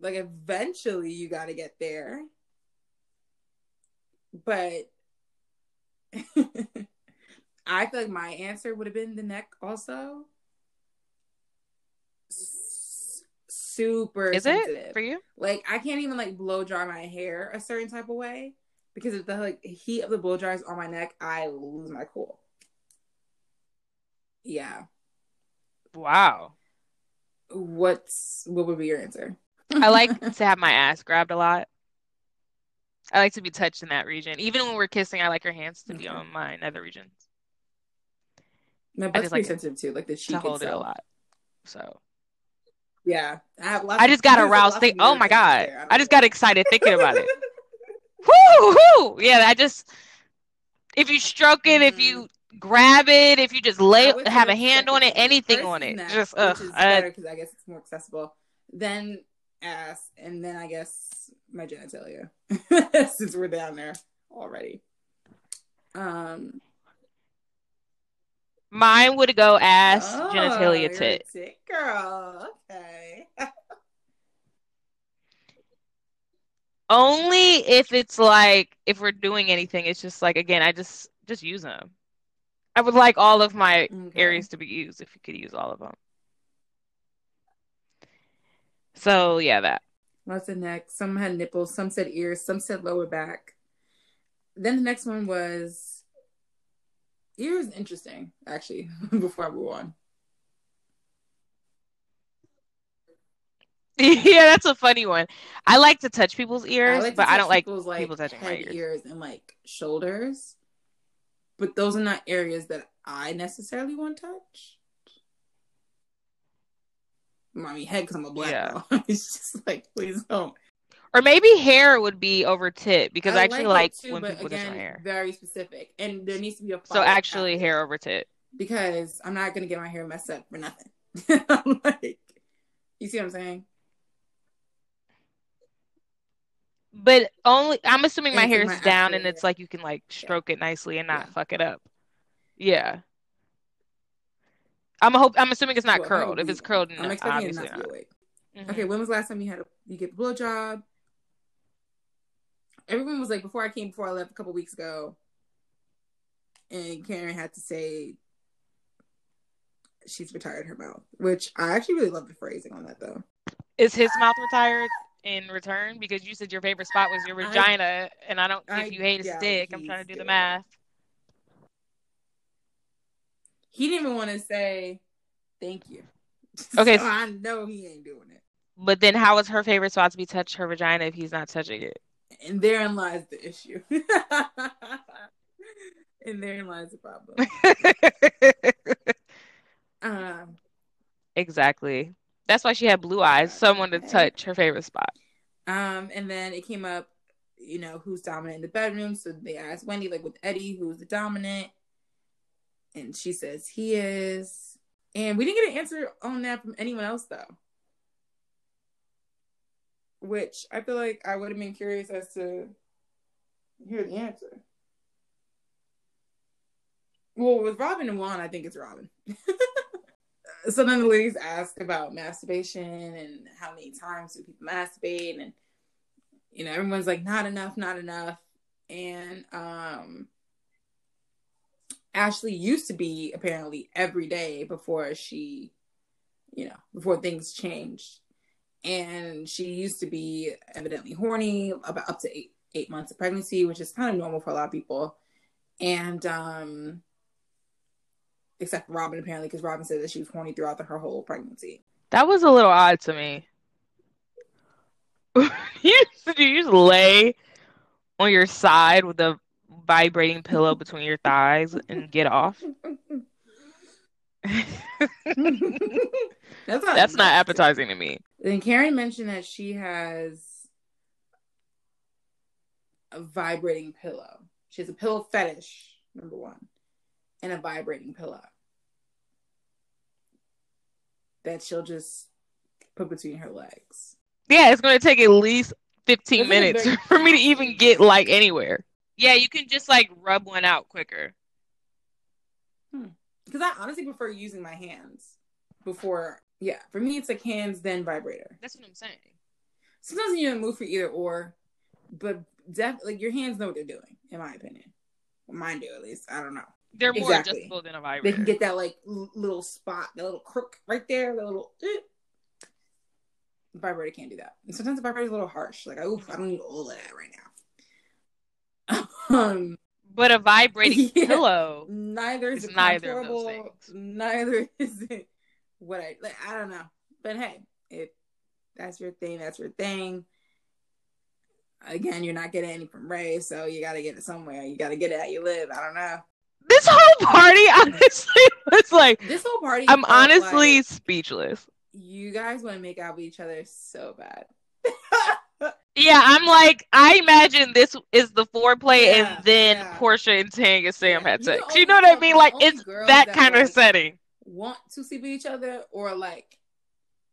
Like eventually you gotta get there. But [LAUGHS] I feel like my answer would have been the neck also. S- super Is sensitive. it for you? Like I can't even like blow dry my hair a certain type of way because if the like heat of the blow dries on my neck, I lose my cool. Yeah. Wow. What's what would be your answer? I like [LAUGHS] to have my ass grabbed a lot. I like to be touched in that region. Even when we're kissing, I like her hands to be on my nether regions my butt's just pretty like sensitive too, like the cheek to hold it a lot. So Yeah, I have. I just got [LAUGHS] aroused. Think, oh my God. there. don't I just know. got excited thinking about it. [LAUGHS] Woo hoo! Yeah, I just if you stroke it, if you mm-hmm. Grab it, if you just lay I would say have a hand on it, anything on it. neck, Just which is better because I guess it's more accessible. Then ass, and then I guess my genitalia, [LAUGHS] since we're down there already. Um, mine would go ass, oh, genitalia, you're a tit. tit girl. Okay. [LAUGHS] Only if it's like if we're doing anything, it's just like again, I just just use them. I would like all of my Okay. areas to be used if you could use all of them. So yeah, that. Lots of neck. Some had nipples. Some said ears. Some said lower back. Then the next one was ears. Interesting, actually. [LAUGHS] before I move on, [LAUGHS] Yeah, that's a funny one. I like to touch people's ears, like to but I don't like people's, like people touching my ears. ears, and like shoulders. But those are not areas that I necessarily want touched. I mean, head because I'm a black Yeah. girl. [LAUGHS] it's just like, please don't. Or maybe hair would be over tit because I, actually it like too, when people again, hair. Very specific, and there needs to be a So actually, hair over tit. because I'm not gonna get my hair messed up for nothing. I'm [LAUGHS] like, you see what I'm saying? But only I'm assuming my it's hair is down and it's like you can like stroke it nicely and not Yeah. fuck it up. Yeah. I'm a hope I'm assuming it's not Well, curled. If it's curled, I'm no, expecting it not to not. be awake. Mhm. Okay, when was the last time you had a you get the blowjob? Everyone was like before I came before I left a couple weeks ago, and Karen had to say she's retired her mouth, which I actually really love the phrasing on that though. Is his mouth retired in return? Because you said your favorite spot was your I- vagina, and I don't. I if you hate doubt dick, I'm trying to do the math. He didn't even want to say thank you. [LAUGHS] Okay. so I know he ain't doing it, But then, how is her favorite spot to be touched her vagina if he's not touching it? and therein lies the issue. [LAUGHS] and therein lies the problem. [LAUGHS] Um, exactly. That's why she had blue eyes. Someone to touch her favorite spot. Um, and then it came up, you know, who's dominant in the bedroom. So they asked Wendy, like with Eddie, who's the dominant? And she says he is. And we didn't get an answer on that from anyone else though. Which I feel like I would have been curious as to hear the answer. Well, with Robyn and Juan, I think it's Robyn. [LAUGHS] so then the ladies asked about masturbation and how many times do people masturbate and you know everyone's like not enough not enough. And um ashley used to be apparently every day before she you know before things changed. And she used to be evidently horny about up to eight eight months of pregnancy which is kind of normal for a lot of people. And um except for robyn apparently because robyn said that she was horny throughout the, her whole pregnancy That was a little odd to me. [LAUGHS] you, did you just lay on your side with a vibrating pillow between your thighs and get off? [LAUGHS] That's not, That's not appetizing to me. Then Karen mentioned that she has a vibrating pillow. She has a pillow fetish, number one, and a vibrating pillow that she'll just put between her legs. Yeah, it's going to take at least 15 This is minutes very [LAUGHS] for me to even get like anywhere. Yeah, you can just like rub one out quicker. Hmm. Because I honestly prefer using my hands before. Yeah, for me, it's like hands then vibrator. That's what I'm saying. Sometimes you don't move for either or, but definitely like your hands know what they're doing, in my opinion. Mine do at least. I don't know. They're more Exactly. adjustable than a vibrator. They can get that like l- little spot, that little crook right there, the little. eh. Vibrator can't do that. And sometimes the vibrator's a little harsh. Like, oof, I don't need all of that right now. [LAUGHS] um, but a vibrating [LAUGHS] Yeah. pillow. neither is it neither of those things. Neither [LAUGHS] is it what I like. I don't know, but hey, if that's your thing, that's your thing. Again, you're not getting any from Ray, so you got to get it somewhere. You got to get it how you live. I don't know. This whole party [LAUGHS] honestly was like This whole party, I'm honestly like speechless. you guys want to make out with each other so bad. [LAUGHS] Yeah, I'm like, I imagine this is the foreplay, Yeah, and then yeah. Portia and Tang and Sam Yeah, had sex. the You know what I mean? Like, it's that that, kind of setting. want to sleep with each other or like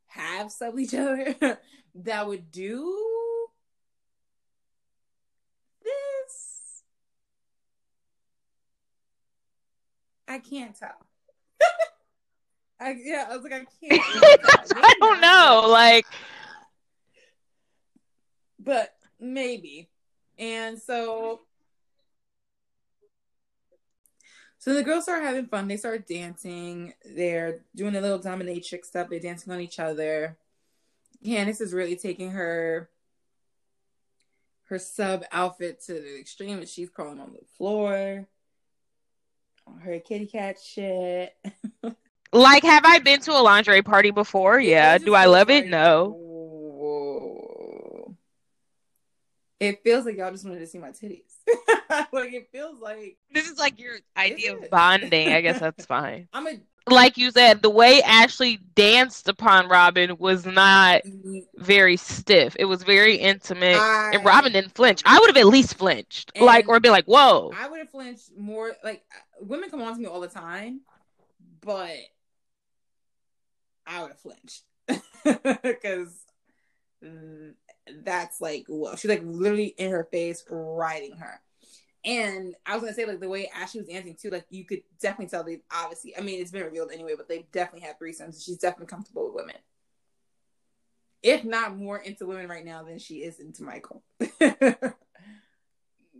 have slept with each other [LAUGHS] that would do this. I can't tell. I yeah, I was like, I [LAUGHS] can't. I don't know. Like, but maybe. And so So the girls start having fun. They start dancing. They're doing a little dominatrix stuff. They're dancing on each other. Candiace is really taking her her sub outfit to the extreme and she's crawling on the floor. Her kitty cat shit. [LAUGHS] like, have I been to a lingerie party before? Yeah. Do I love it? No. whoa. It feels like y'all just wanted to see my titties. [LAUGHS] like it feels like This is like your idea of bonding. I guess that's [LAUGHS] fine. I'm a Like you said, the way Ashley danced upon Robyn was not mm-hmm. very stiff. It was very intimate. I, and Robyn didn't flinch. I would have at least flinched. like, or be like, whoa. I would have flinched more. Like uh, women come on to me all the time, but I would have flinched [LAUGHS] because mm, that's like well, she's like literally in her face, riding her. And I was gonna say like the way Ashley was dancing too, like you could definitely tell they obviously. I mean, it's been revealed anyway, but they definitely had threesomes. She's definitely comfortable with women, if not more into women right now than she is into Michael. [LAUGHS]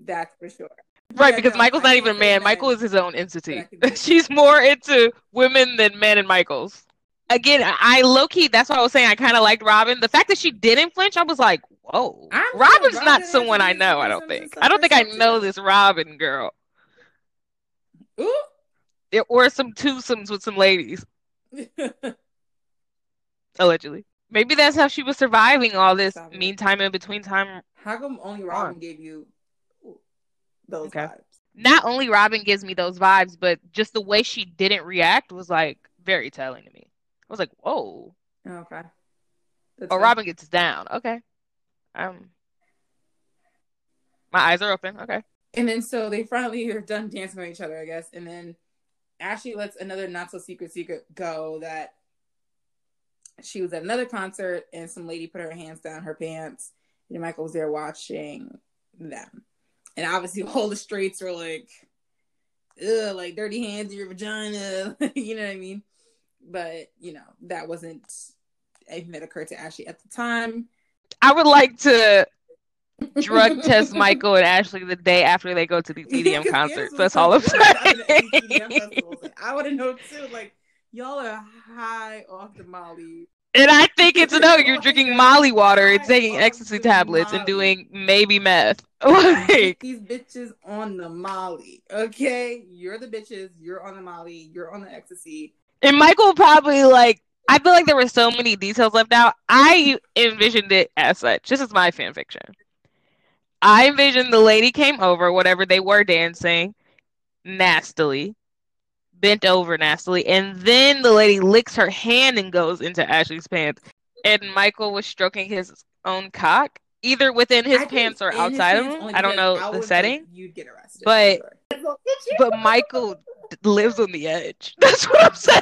that's for sure. Right, because Michael's not even a man. Michael is his own entity. I can do it. She's more into women than men and Michael's. Again, I low key, that's what I was saying. I kind of liked Robyn. The fact that she didn't flinch, I was like, whoa. I'm Robyn's Robyn not someone I know, I don't think. I don't think I know this Robyn girl. Ooh. There- Or some twosomes with some ladies, [LAUGHS] allegedly. Maybe that's how she was surviving all this Stop it. meantime in between time. How come only Robyn gave you those Okay. vibes? Not only Robyn gives me those vibes, but just the way she didn't react was like very telling to me. I was like, whoa. Okay. That's Oh. Robyn gets down. Okay. Um, my eyes are open. Okay. And then so they finally are done dancing with each other, I guess. And then Ashley lets another not so secret secret go that she was at another concert and some lady put her hands down her pants and Michael was there watching them. And obviously [LAUGHS] all the streets were like, ugh, like dirty hands in your vagina. [LAUGHS] you know what I mean? But, you know, that wasn't anything that occurred to Ashley at the time. I would like to [LAUGHS] drug test Michael and Ashley the day after they go to these EDM concerts. That's all I'm saying. I want to know too. Like y'all are high off the Molly. And I think it's no, you're [LAUGHS] drinking Molly water and taking ecstasy the tablets and doing maybe meth. [LAUGHS] Like, these bitches on the Molly. Okay, you're the bitches. You're on the Molly. You're on the ecstasy. And Michael probably like. I feel like there were so many details left out. I envisioned it as such. This is my fan fiction. I envisioned the lady came over, whatever they were dancing, nastily, bent over nastily, and then the lady licks her hand and goes into Ashley's pants. And Michael was stroking his own cock, either within his I pants or outside of him. I don't know the setting, you'd get arrested. but- sure. but Michael lives on the edge. [LAUGHS] That's what I'm saying.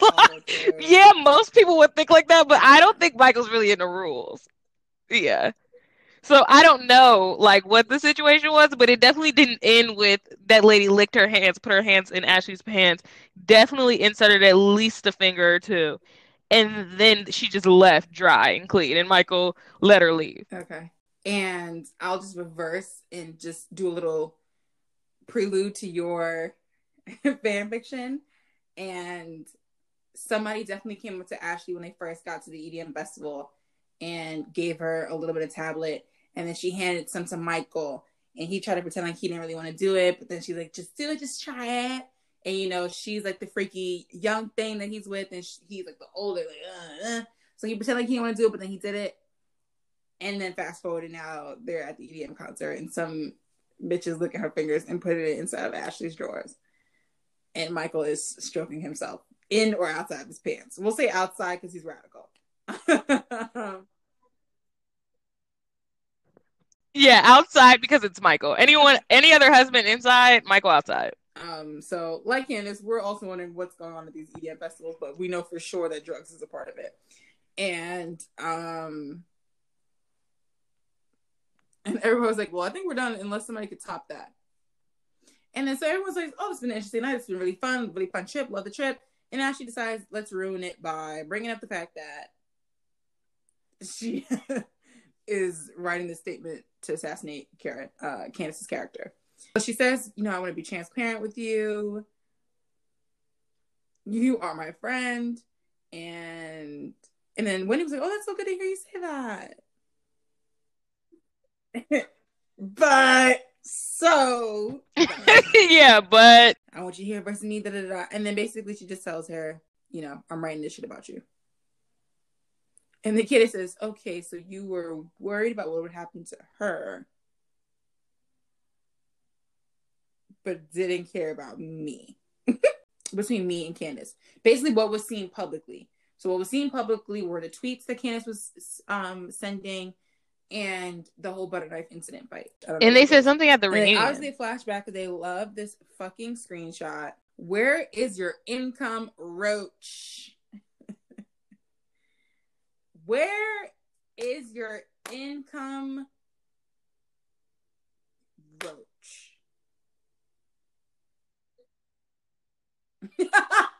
Like, yeah, most people would think like that, but I don't think Michael's really into rules. Yeah. So I don't know like what the situation was, but it definitely didn't end with that lady licked her hands, put her hands in Ashley's pants, definitely inserted at least a finger or two. And then she just left dry and clean, and Michael let her leave. Okay. And I'll just reverse and just do a little prelude to your [LAUGHS] fan fiction. And somebody definitely came up to Ashley when they first got to the EDM festival and gave her a little bit of tablet. And then she handed some to Michael. And he tried to pretend like he didn't really want to do it. But then she's like, just do it, just try it. And, you know, she's like the freaky young thing that he's with. And she, he's like the older, like, uh, uh. So he pretended like he didn't want to do it, but then he did it. And then fast forward, and now they're at the EDM concert. And some bitches look at her fingers and put it inside of Ashley's drawers. And Michael is stroking himself in or outside of his pants. We'll say outside because he's radical. [LAUGHS] yeah, outside because it's Michael. Anyone, any other husband inside, Michael outside. Um, so like Candiace, we're also wondering what's going on at these EDM festivals, but we know for sure that drugs is a part of it. And um and everyone was like, Well, I think we're done unless somebody could top that. And then so everyone's like, Oh, it's been interesting night, it's been really fun, really fun trip, love the trip. And now she decides, let's ruin it by bringing up the fact that she [LAUGHS] is writing this statement to assassinate Karen, uh, Candiace's character. So she says, you know, I want to be transparent with you. You are my friend. And and then Wendy was like, Oh, that's so good to hear you say that. [LAUGHS] but so [LAUGHS] yeah, but I want you here versus me, da, da, da. And then basically she just tells her, you know, I'm writing this shit about you. And the kid says, okay, so you were worried about what would happen to her, but didn't care about me. [LAUGHS] Between me and Candiace. Basically, what was seen publicly. So, what was seen publicly were the tweets that Candiace was um, sending and the whole butter knife incident fight. And they said something at the reunion. Obviously, flashback. They love this fucking screenshot. Where is your income, Roach? [LAUGHS] Where is your income, Roach? [LAUGHS] [LAUGHS]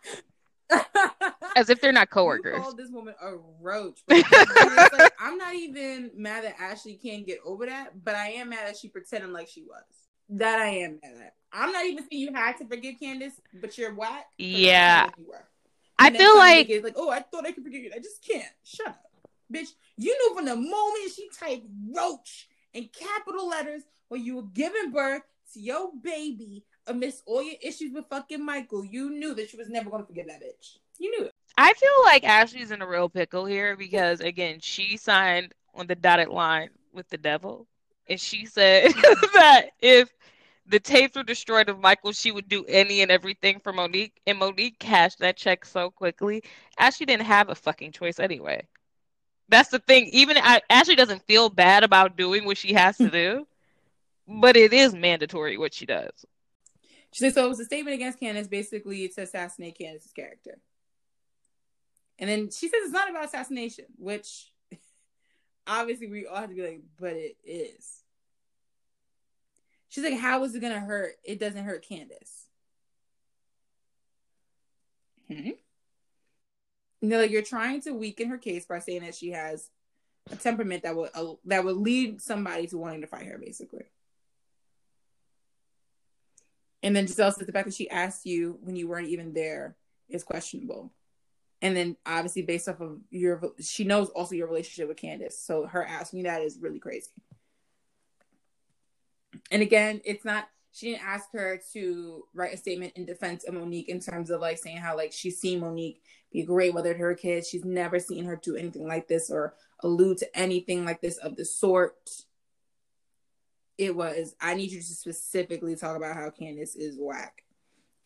As if they're not [LAUGHS] coworkers. You called this woman a roach. like, [LAUGHS] I'm not even mad that Ashley can't get over that, but I am mad that she pretended like she was. That I am mad at. I'm not even saying you had to forgive Candiace, but you're whack. Yeah. You I feel like it's like, oh, I thought I could forgive you. I just can't. Shut up, bitch. You knew from the moment she typed roach in capital letters when you were giving birth to your baby amidst all your issues with fucking Michael, you knew that she was never going to forgive that bitch. You knew it. I feel like Ashley's in a real pickle here because again, she signed on the dotted line with the devil, and she said [LAUGHS] that if the tapes were destroyed of Michael, she would do any and everything for Monique, and Monique cashed that check so quickly. Ashley didn't have a fucking choice anyway. That's the thing. Even Ashley doesn't feel bad about doing what she has to [LAUGHS] do, but it is mandatory what she does. She said so. It was a statement against Candiace, basically to assassinate Candiace's character. And then she says it's not about assassination, which [LAUGHS] obviously we all have to be like, but it is. She's like, how is it gonna hurt? It doesn't hurt Candiace. Hmm. And they're like, you're trying to weaken her case by saying that she has a temperament that would uh, that would lead somebody to wanting to fight her, basically. And then Gizelle says the fact that she asked you when you weren't even there is questionable and then obviously based off of your she knows also your relationship with Candiace. So her asking that is really crazy. And again, it's not she didn't ask her to write a statement in defense of Monique in terms of like saying how like she's seen Monique be great mother to her kids. She's never seen her do anything like this or allude to anything like this of the sort. It was, I need you to specifically talk about how Candiace is whack.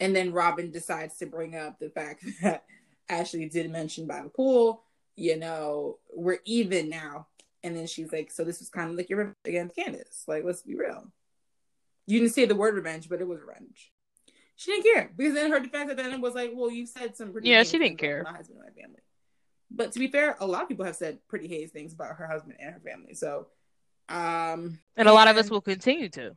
And then Robyn decides to bring up the fact [LAUGHS] that Ashley did mention by the pool, you know, we're even now. And then she's like, so this was kind of like your revenge against Candiace. Like, let's be real. You didn't say the word revenge, but it was revenge. She didn't care because then her defense at the end was like, well, you said some pretty yeah, she didn't care. My husband and my family. But to be fair, a lot of people have said pretty haze things about her husband and her family. So Um, and a lot of us will continue to.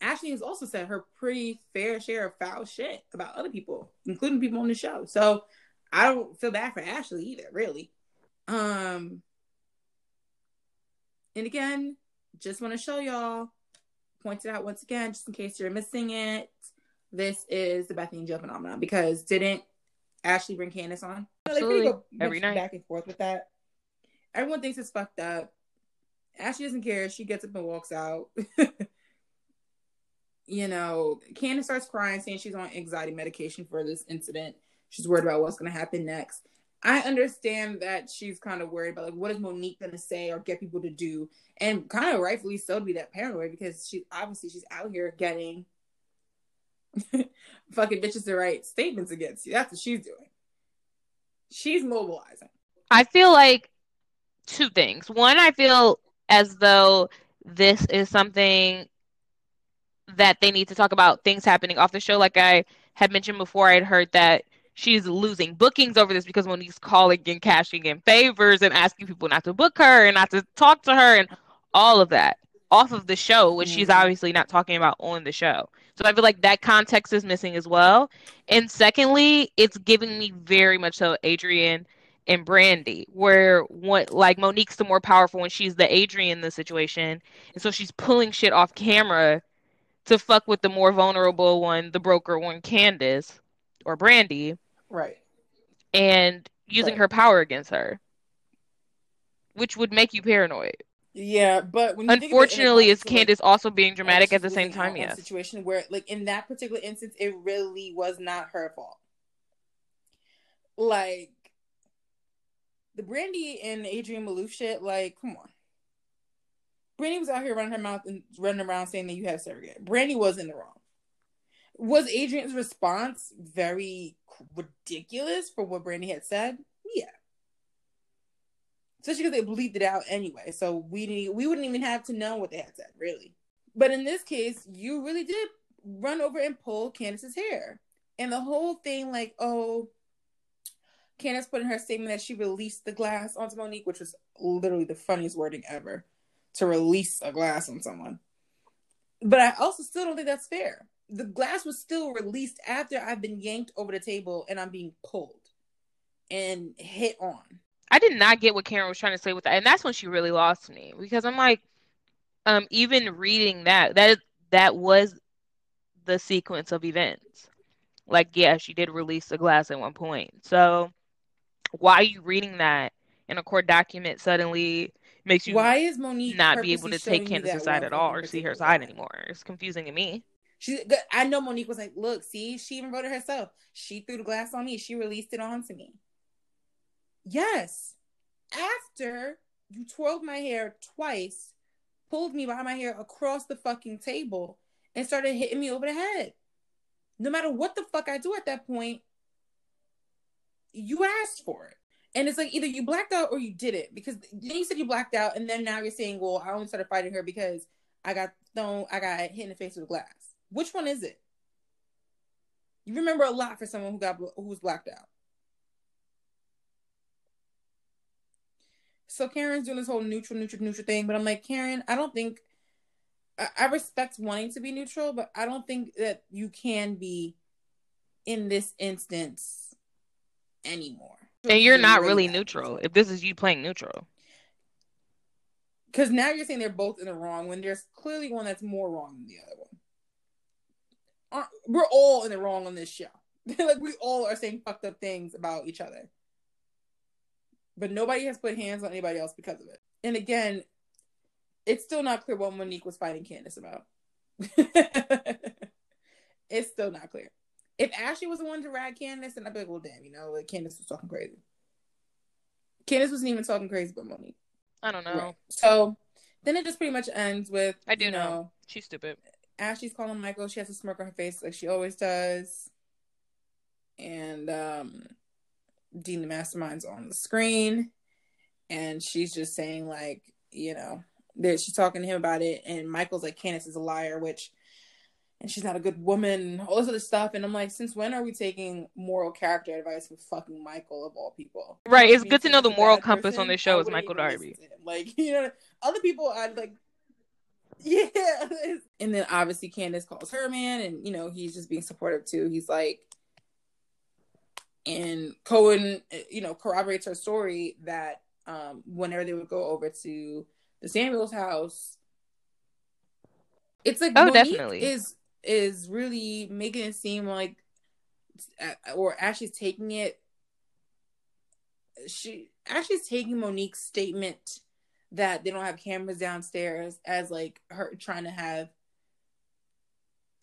Ashley has also said her pretty fair share of foul shit about other people, including people on the show. So I don't feel bad for Ashley either, really. Um, and again, just want to show y'all, point it out once again, just in case you're missing it. This is the Bethany Joe phenomenon because didn't Ashley bring Candiace on? Absolutely. Every night. Back and forth with that. Everyone thinks it's fucked up. Ashley doesn't care. She gets up and walks out. [LAUGHS] you know, Candiace starts crying, saying she's on anxiety medication for this incident. She's worried about what's going to happen next. I understand that she's kind of worried about like what is Monique going to say or get people to do, and kind of rightfully so to be that paranoid because she obviously she's out here getting [LAUGHS] fucking bitches to write statements against you. That's what she's doing. She's mobilizing. I feel like two things. One, I feel as though this is something that they need to talk about things happening off the show. Like I had mentioned before, I'd heard that she's losing bookings over this because Monique's calling and cashing in favors and asking people not to book her and not to talk to her and all of that off of the show, which mm-hmm. she's obviously not talking about on the show. So I feel like that context is missing as well. And secondly, it's giving me very much so Adrienne and Brandi, where what like Monique's the more powerful when she's the Adrienne in the situation, and so she's pulling shit off camera to fuck with the more vulnerable one, the broker one, Candiace or Brandi, Right. And using right. her power against her. Which would make you paranoid. Yeah, but unfortunately, is Candace like, also being dramatic at the same time? Yes. Situation where, like in that particular instance, it really was not her fault. Like the Brandi and Adrienne Maloof shit. Like, come on. Brandi was out here running her mouth and running around saying that you have surrogate. Brandi was in the wrong. Was Adrienne's response very ridiculous for what Brandi had said? Yeah. Especially because they bleeped it out anyway. So we didn't, we wouldn't even have to know what they had said, really. But in this case, you really did run over and pull Candiace's hair. And the whole thing, like, oh, Candiace put in her statement that she released the glass onto Monique, which was literally the funniest wording ever to release a glass on someone. But I also still don't think that's fair. The glass was still released after I've been yanked over the table and I'm being pulled and hit on. I did not get what Karen was trying to say with that. And that's when she really lost me because I'm like, um, even reading that, that that was the sequence of events. Like, yeah, she did release the glass at one point. So why are you reading that in a court document suddenly makes you why is Monique not be able to take Candiace's side at all or see her side anymore? It's confusing to me. She, I know Monique was like, "Look, see, she even wrote it herself. She threw the glass on me. She released it onto me." Yes, after you twirled my hair twice, pulled me by my hair across the fucking table, and started hitting me over the head. No matter what the fuck I do at that point, you asked for it. And it's like either you blacked out or you did it because then you said you blacked out, and then now you're saying, "Well, I only started fighting her because I got thrown, I got hit in the face with a glass." Which one is it? You remember a lot for someone who got who was blacked out. So Karen's doing this whole neutral, neutral, neutral thing, but I'm like, Karen, I don't think I, I respect wanting to be neutral, but I don't think that you can be in this instance anymore. And you're not really neutral if this is you playing neutral. Because now you're saying they're both in the wrong when there's clearly one that's more wrong than the other one. We're all in the wrong on this show. [LAUGHS] like we all are saying fucked up things about each other. But nobody has put hands on anybody else because of it. And again, it's still not clear what Monique was fighting Candiace about. [LAUGHS] it's still not clear. If Ashley was the one to rag Candiace, then I'd be like, well, damn, you know, like Candiace was talking crazy. Candiace wasn't even talking crazy about Monique. I don't know. Right. So then it just pretty much ends with I do know. know. She's stupid. Ashley's calling Michael. She has a smirk on her face like she always does. And um Dean the Mastermind's on the screen. And she's just saying, like, you know, that she's talking to him about it. And Michael's like, Candiace is a liar, which and she's not a good woman, all this other stuff. And I'm like, since when are we taking moral character advice from fucking Michael of all people? Right. It's good to know the moral compass person, on this show is Michael Darby. Like, [LAUGHS] you know, other people I'd like [LAUGHS] yeah. And then obviously Candiace calls her man and you know, he's just being supportive too. He's like and Cohen, you know, corroborates her story that um whenever they would go over to the Samuels house, it's like Oh, Monique definitely. is is really making it seem like uh, or Ashley's taking it she Ashley's taking Monique's statement that they don't have cameras downstairs as like her trying to have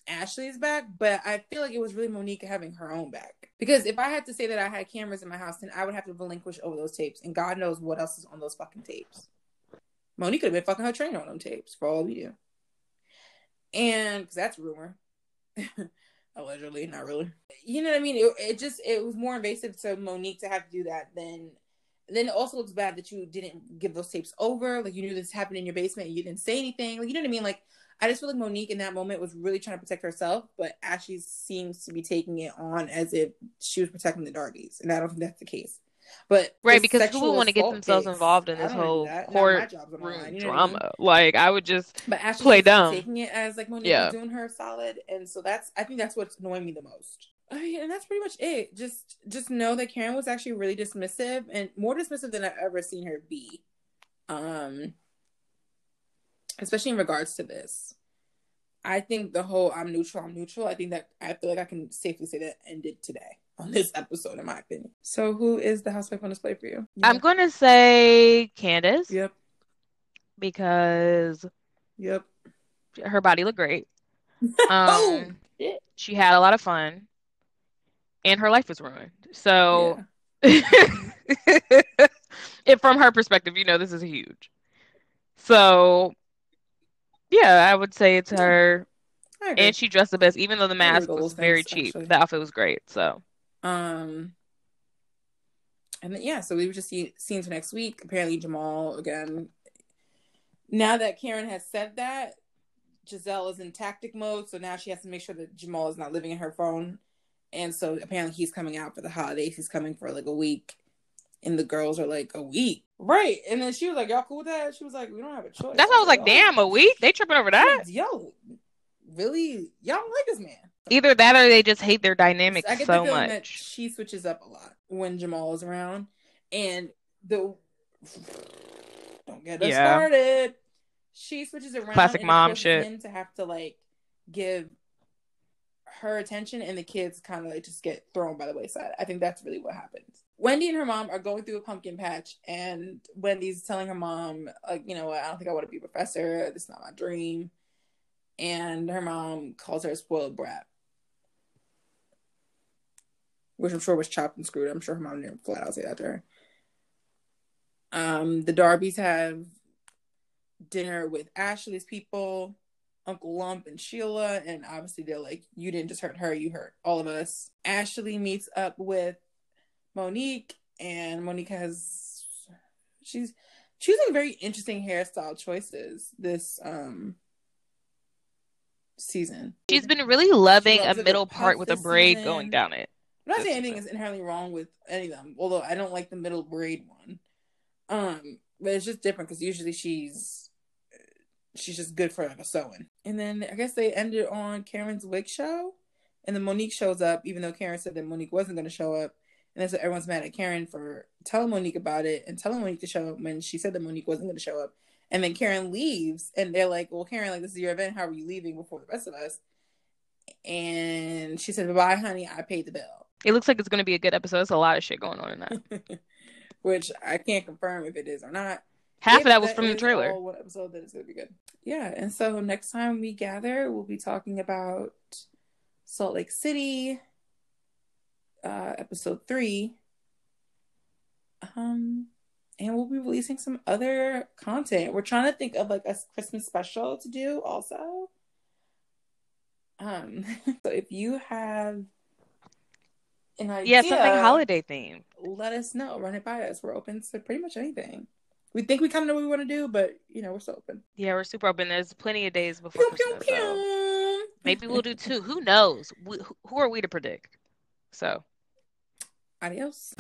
Ashley's back, but I feel like it was really Monique having her own back. Because if I had to say that I had cameras in my house, then I would have to relinquish over those tapes, and God knows what else is on those fucking tapes. Monique could have been fucking her trainer on them tapes for all we do, and because that's rumor, [LAUGHS] allegedly, not really. You know what I mean? It, it just it was more invasive to Monique to have to do that than. Then it also looks bad that you didn't give those tapes over. Like you knew this happened in your basement and you didn't say anything. Like you know what I mean? Like I just feel like Monique in that moment was really trying to protect herself, but Ashley seems to be taking it on as if she was protecting the Darbies, and I don't think that's the case. But Right, because who would want to get themselves involved in this don't wanna do whole that. Now court job's on the room you know what I mean? drama? Like, I would just But Ashley play dumb. taking it as like Monique Yeah. doing her solid, and so that's I think that's what's annoying me the most. I mean, and that's pretty much it. Just just know that Karen was actually really dismissive and more dismissive than I've ever seen her be. Um, especially in regards to this. I think the whole I'm neutral, I'm neutral. I think that I feel like I can safely say that ended today on this episode, in my opinion. So, who is the housewife on display for you? I'm going to say Candiace Yep. because Yep. her body looked great. [LAUGHS] oh, Um, shit. she had a lot of fun, and her life was ruined. So, Yeah. [LAUGHS] if from her perspective, you know, this is huge. So, yeah, I would say it's her. And she dressed the best, even though the mask was very things, cheap. actually. The outfit was great. So, Um, and then yeah, so we were just see, seeing for next week. Apparently, Jamal again. Now that Karen has said that, Gizelle is in tactic mode, so now she has to make sure that Jamal is not living in her phone. And so apparently, he's coming out for the holidays. He's coming for like a week, and the girls are like a week, right? And then she was like, "Y'all cool with that?" She was like, "We don't have a choice." that's why I was like, damn, a week? They tripping over that? Yo, really? Y'all don't like this man? Either that or they just hate their dynamic I get so the much. she switches up a lot when Jamal is around, and the don't get us Yeah. started. She switches around. Classic and mom shit. Him to have to like give her attention, and the kids kind of like just get thrown by the wayside. I think that's really what happens. Wendy and her mom are going through a pumpkin patch, and Wendy's telling her mom, like, you know what? I don't think I want to be a professor. This is not my dream. And her mom calls her a spoiled brat which I'm sure was chopped and screwed. I'm sure her mom didn't flat out say that to her. Um, the Darbys have dinner with Ashley's people, Uncle Lump and Sheila, and obviously they're like, "You didn't just hurt her, you hurt all of us." Ashley meets up with Monique, and Monique has she's choosing very interesting hairstyle choices this um season. She's been really loving a middle part with a braid season. going down it. I'm not this saying anything is inherently wrong with any of them, although I don't like the middle braid one. Um, but it's just different because usually she's she's just good for like a sewing. And then I guess they ended on Karen's wig show, and then Monique shows up, even though Karen said that Monique wasn't going to show up. And then so everyone's mad at Karen for telling Monique about it and telling Monique to show up when she said that Monique wasn't going to show up. And then Karen leaves, and they're like, "Well, Karen, like this is your event. How are you leaving before the rest of us?" And she said, "Bye, honey. I paid the bill." It looks like it's going to be a good episode. There's a lot of shit going on in that. [LAUGHS] which I can't confirm if it is or not. Half If of that was from the trailer. one episode, then it's gonna be good. Yeah, and so next time we gather, we'll be talking about Salt Lake City, uh, episode three. Um, and we'll be releasing some other content. We're trying to think of like a Christmas special to do also. Um, [LAUGHS] so if you have an idea, Yeah, something holiday themed. let us know. Run it by us. We're open to pretty much anything. We think we kind of know what we want to do, but you know, we're still open. Yeah, we're super open. There's plenty of days before Pew, pew, Christmas. So. pew. Maybe we'll do two. Who knows? We, who are we to predict? So, adios.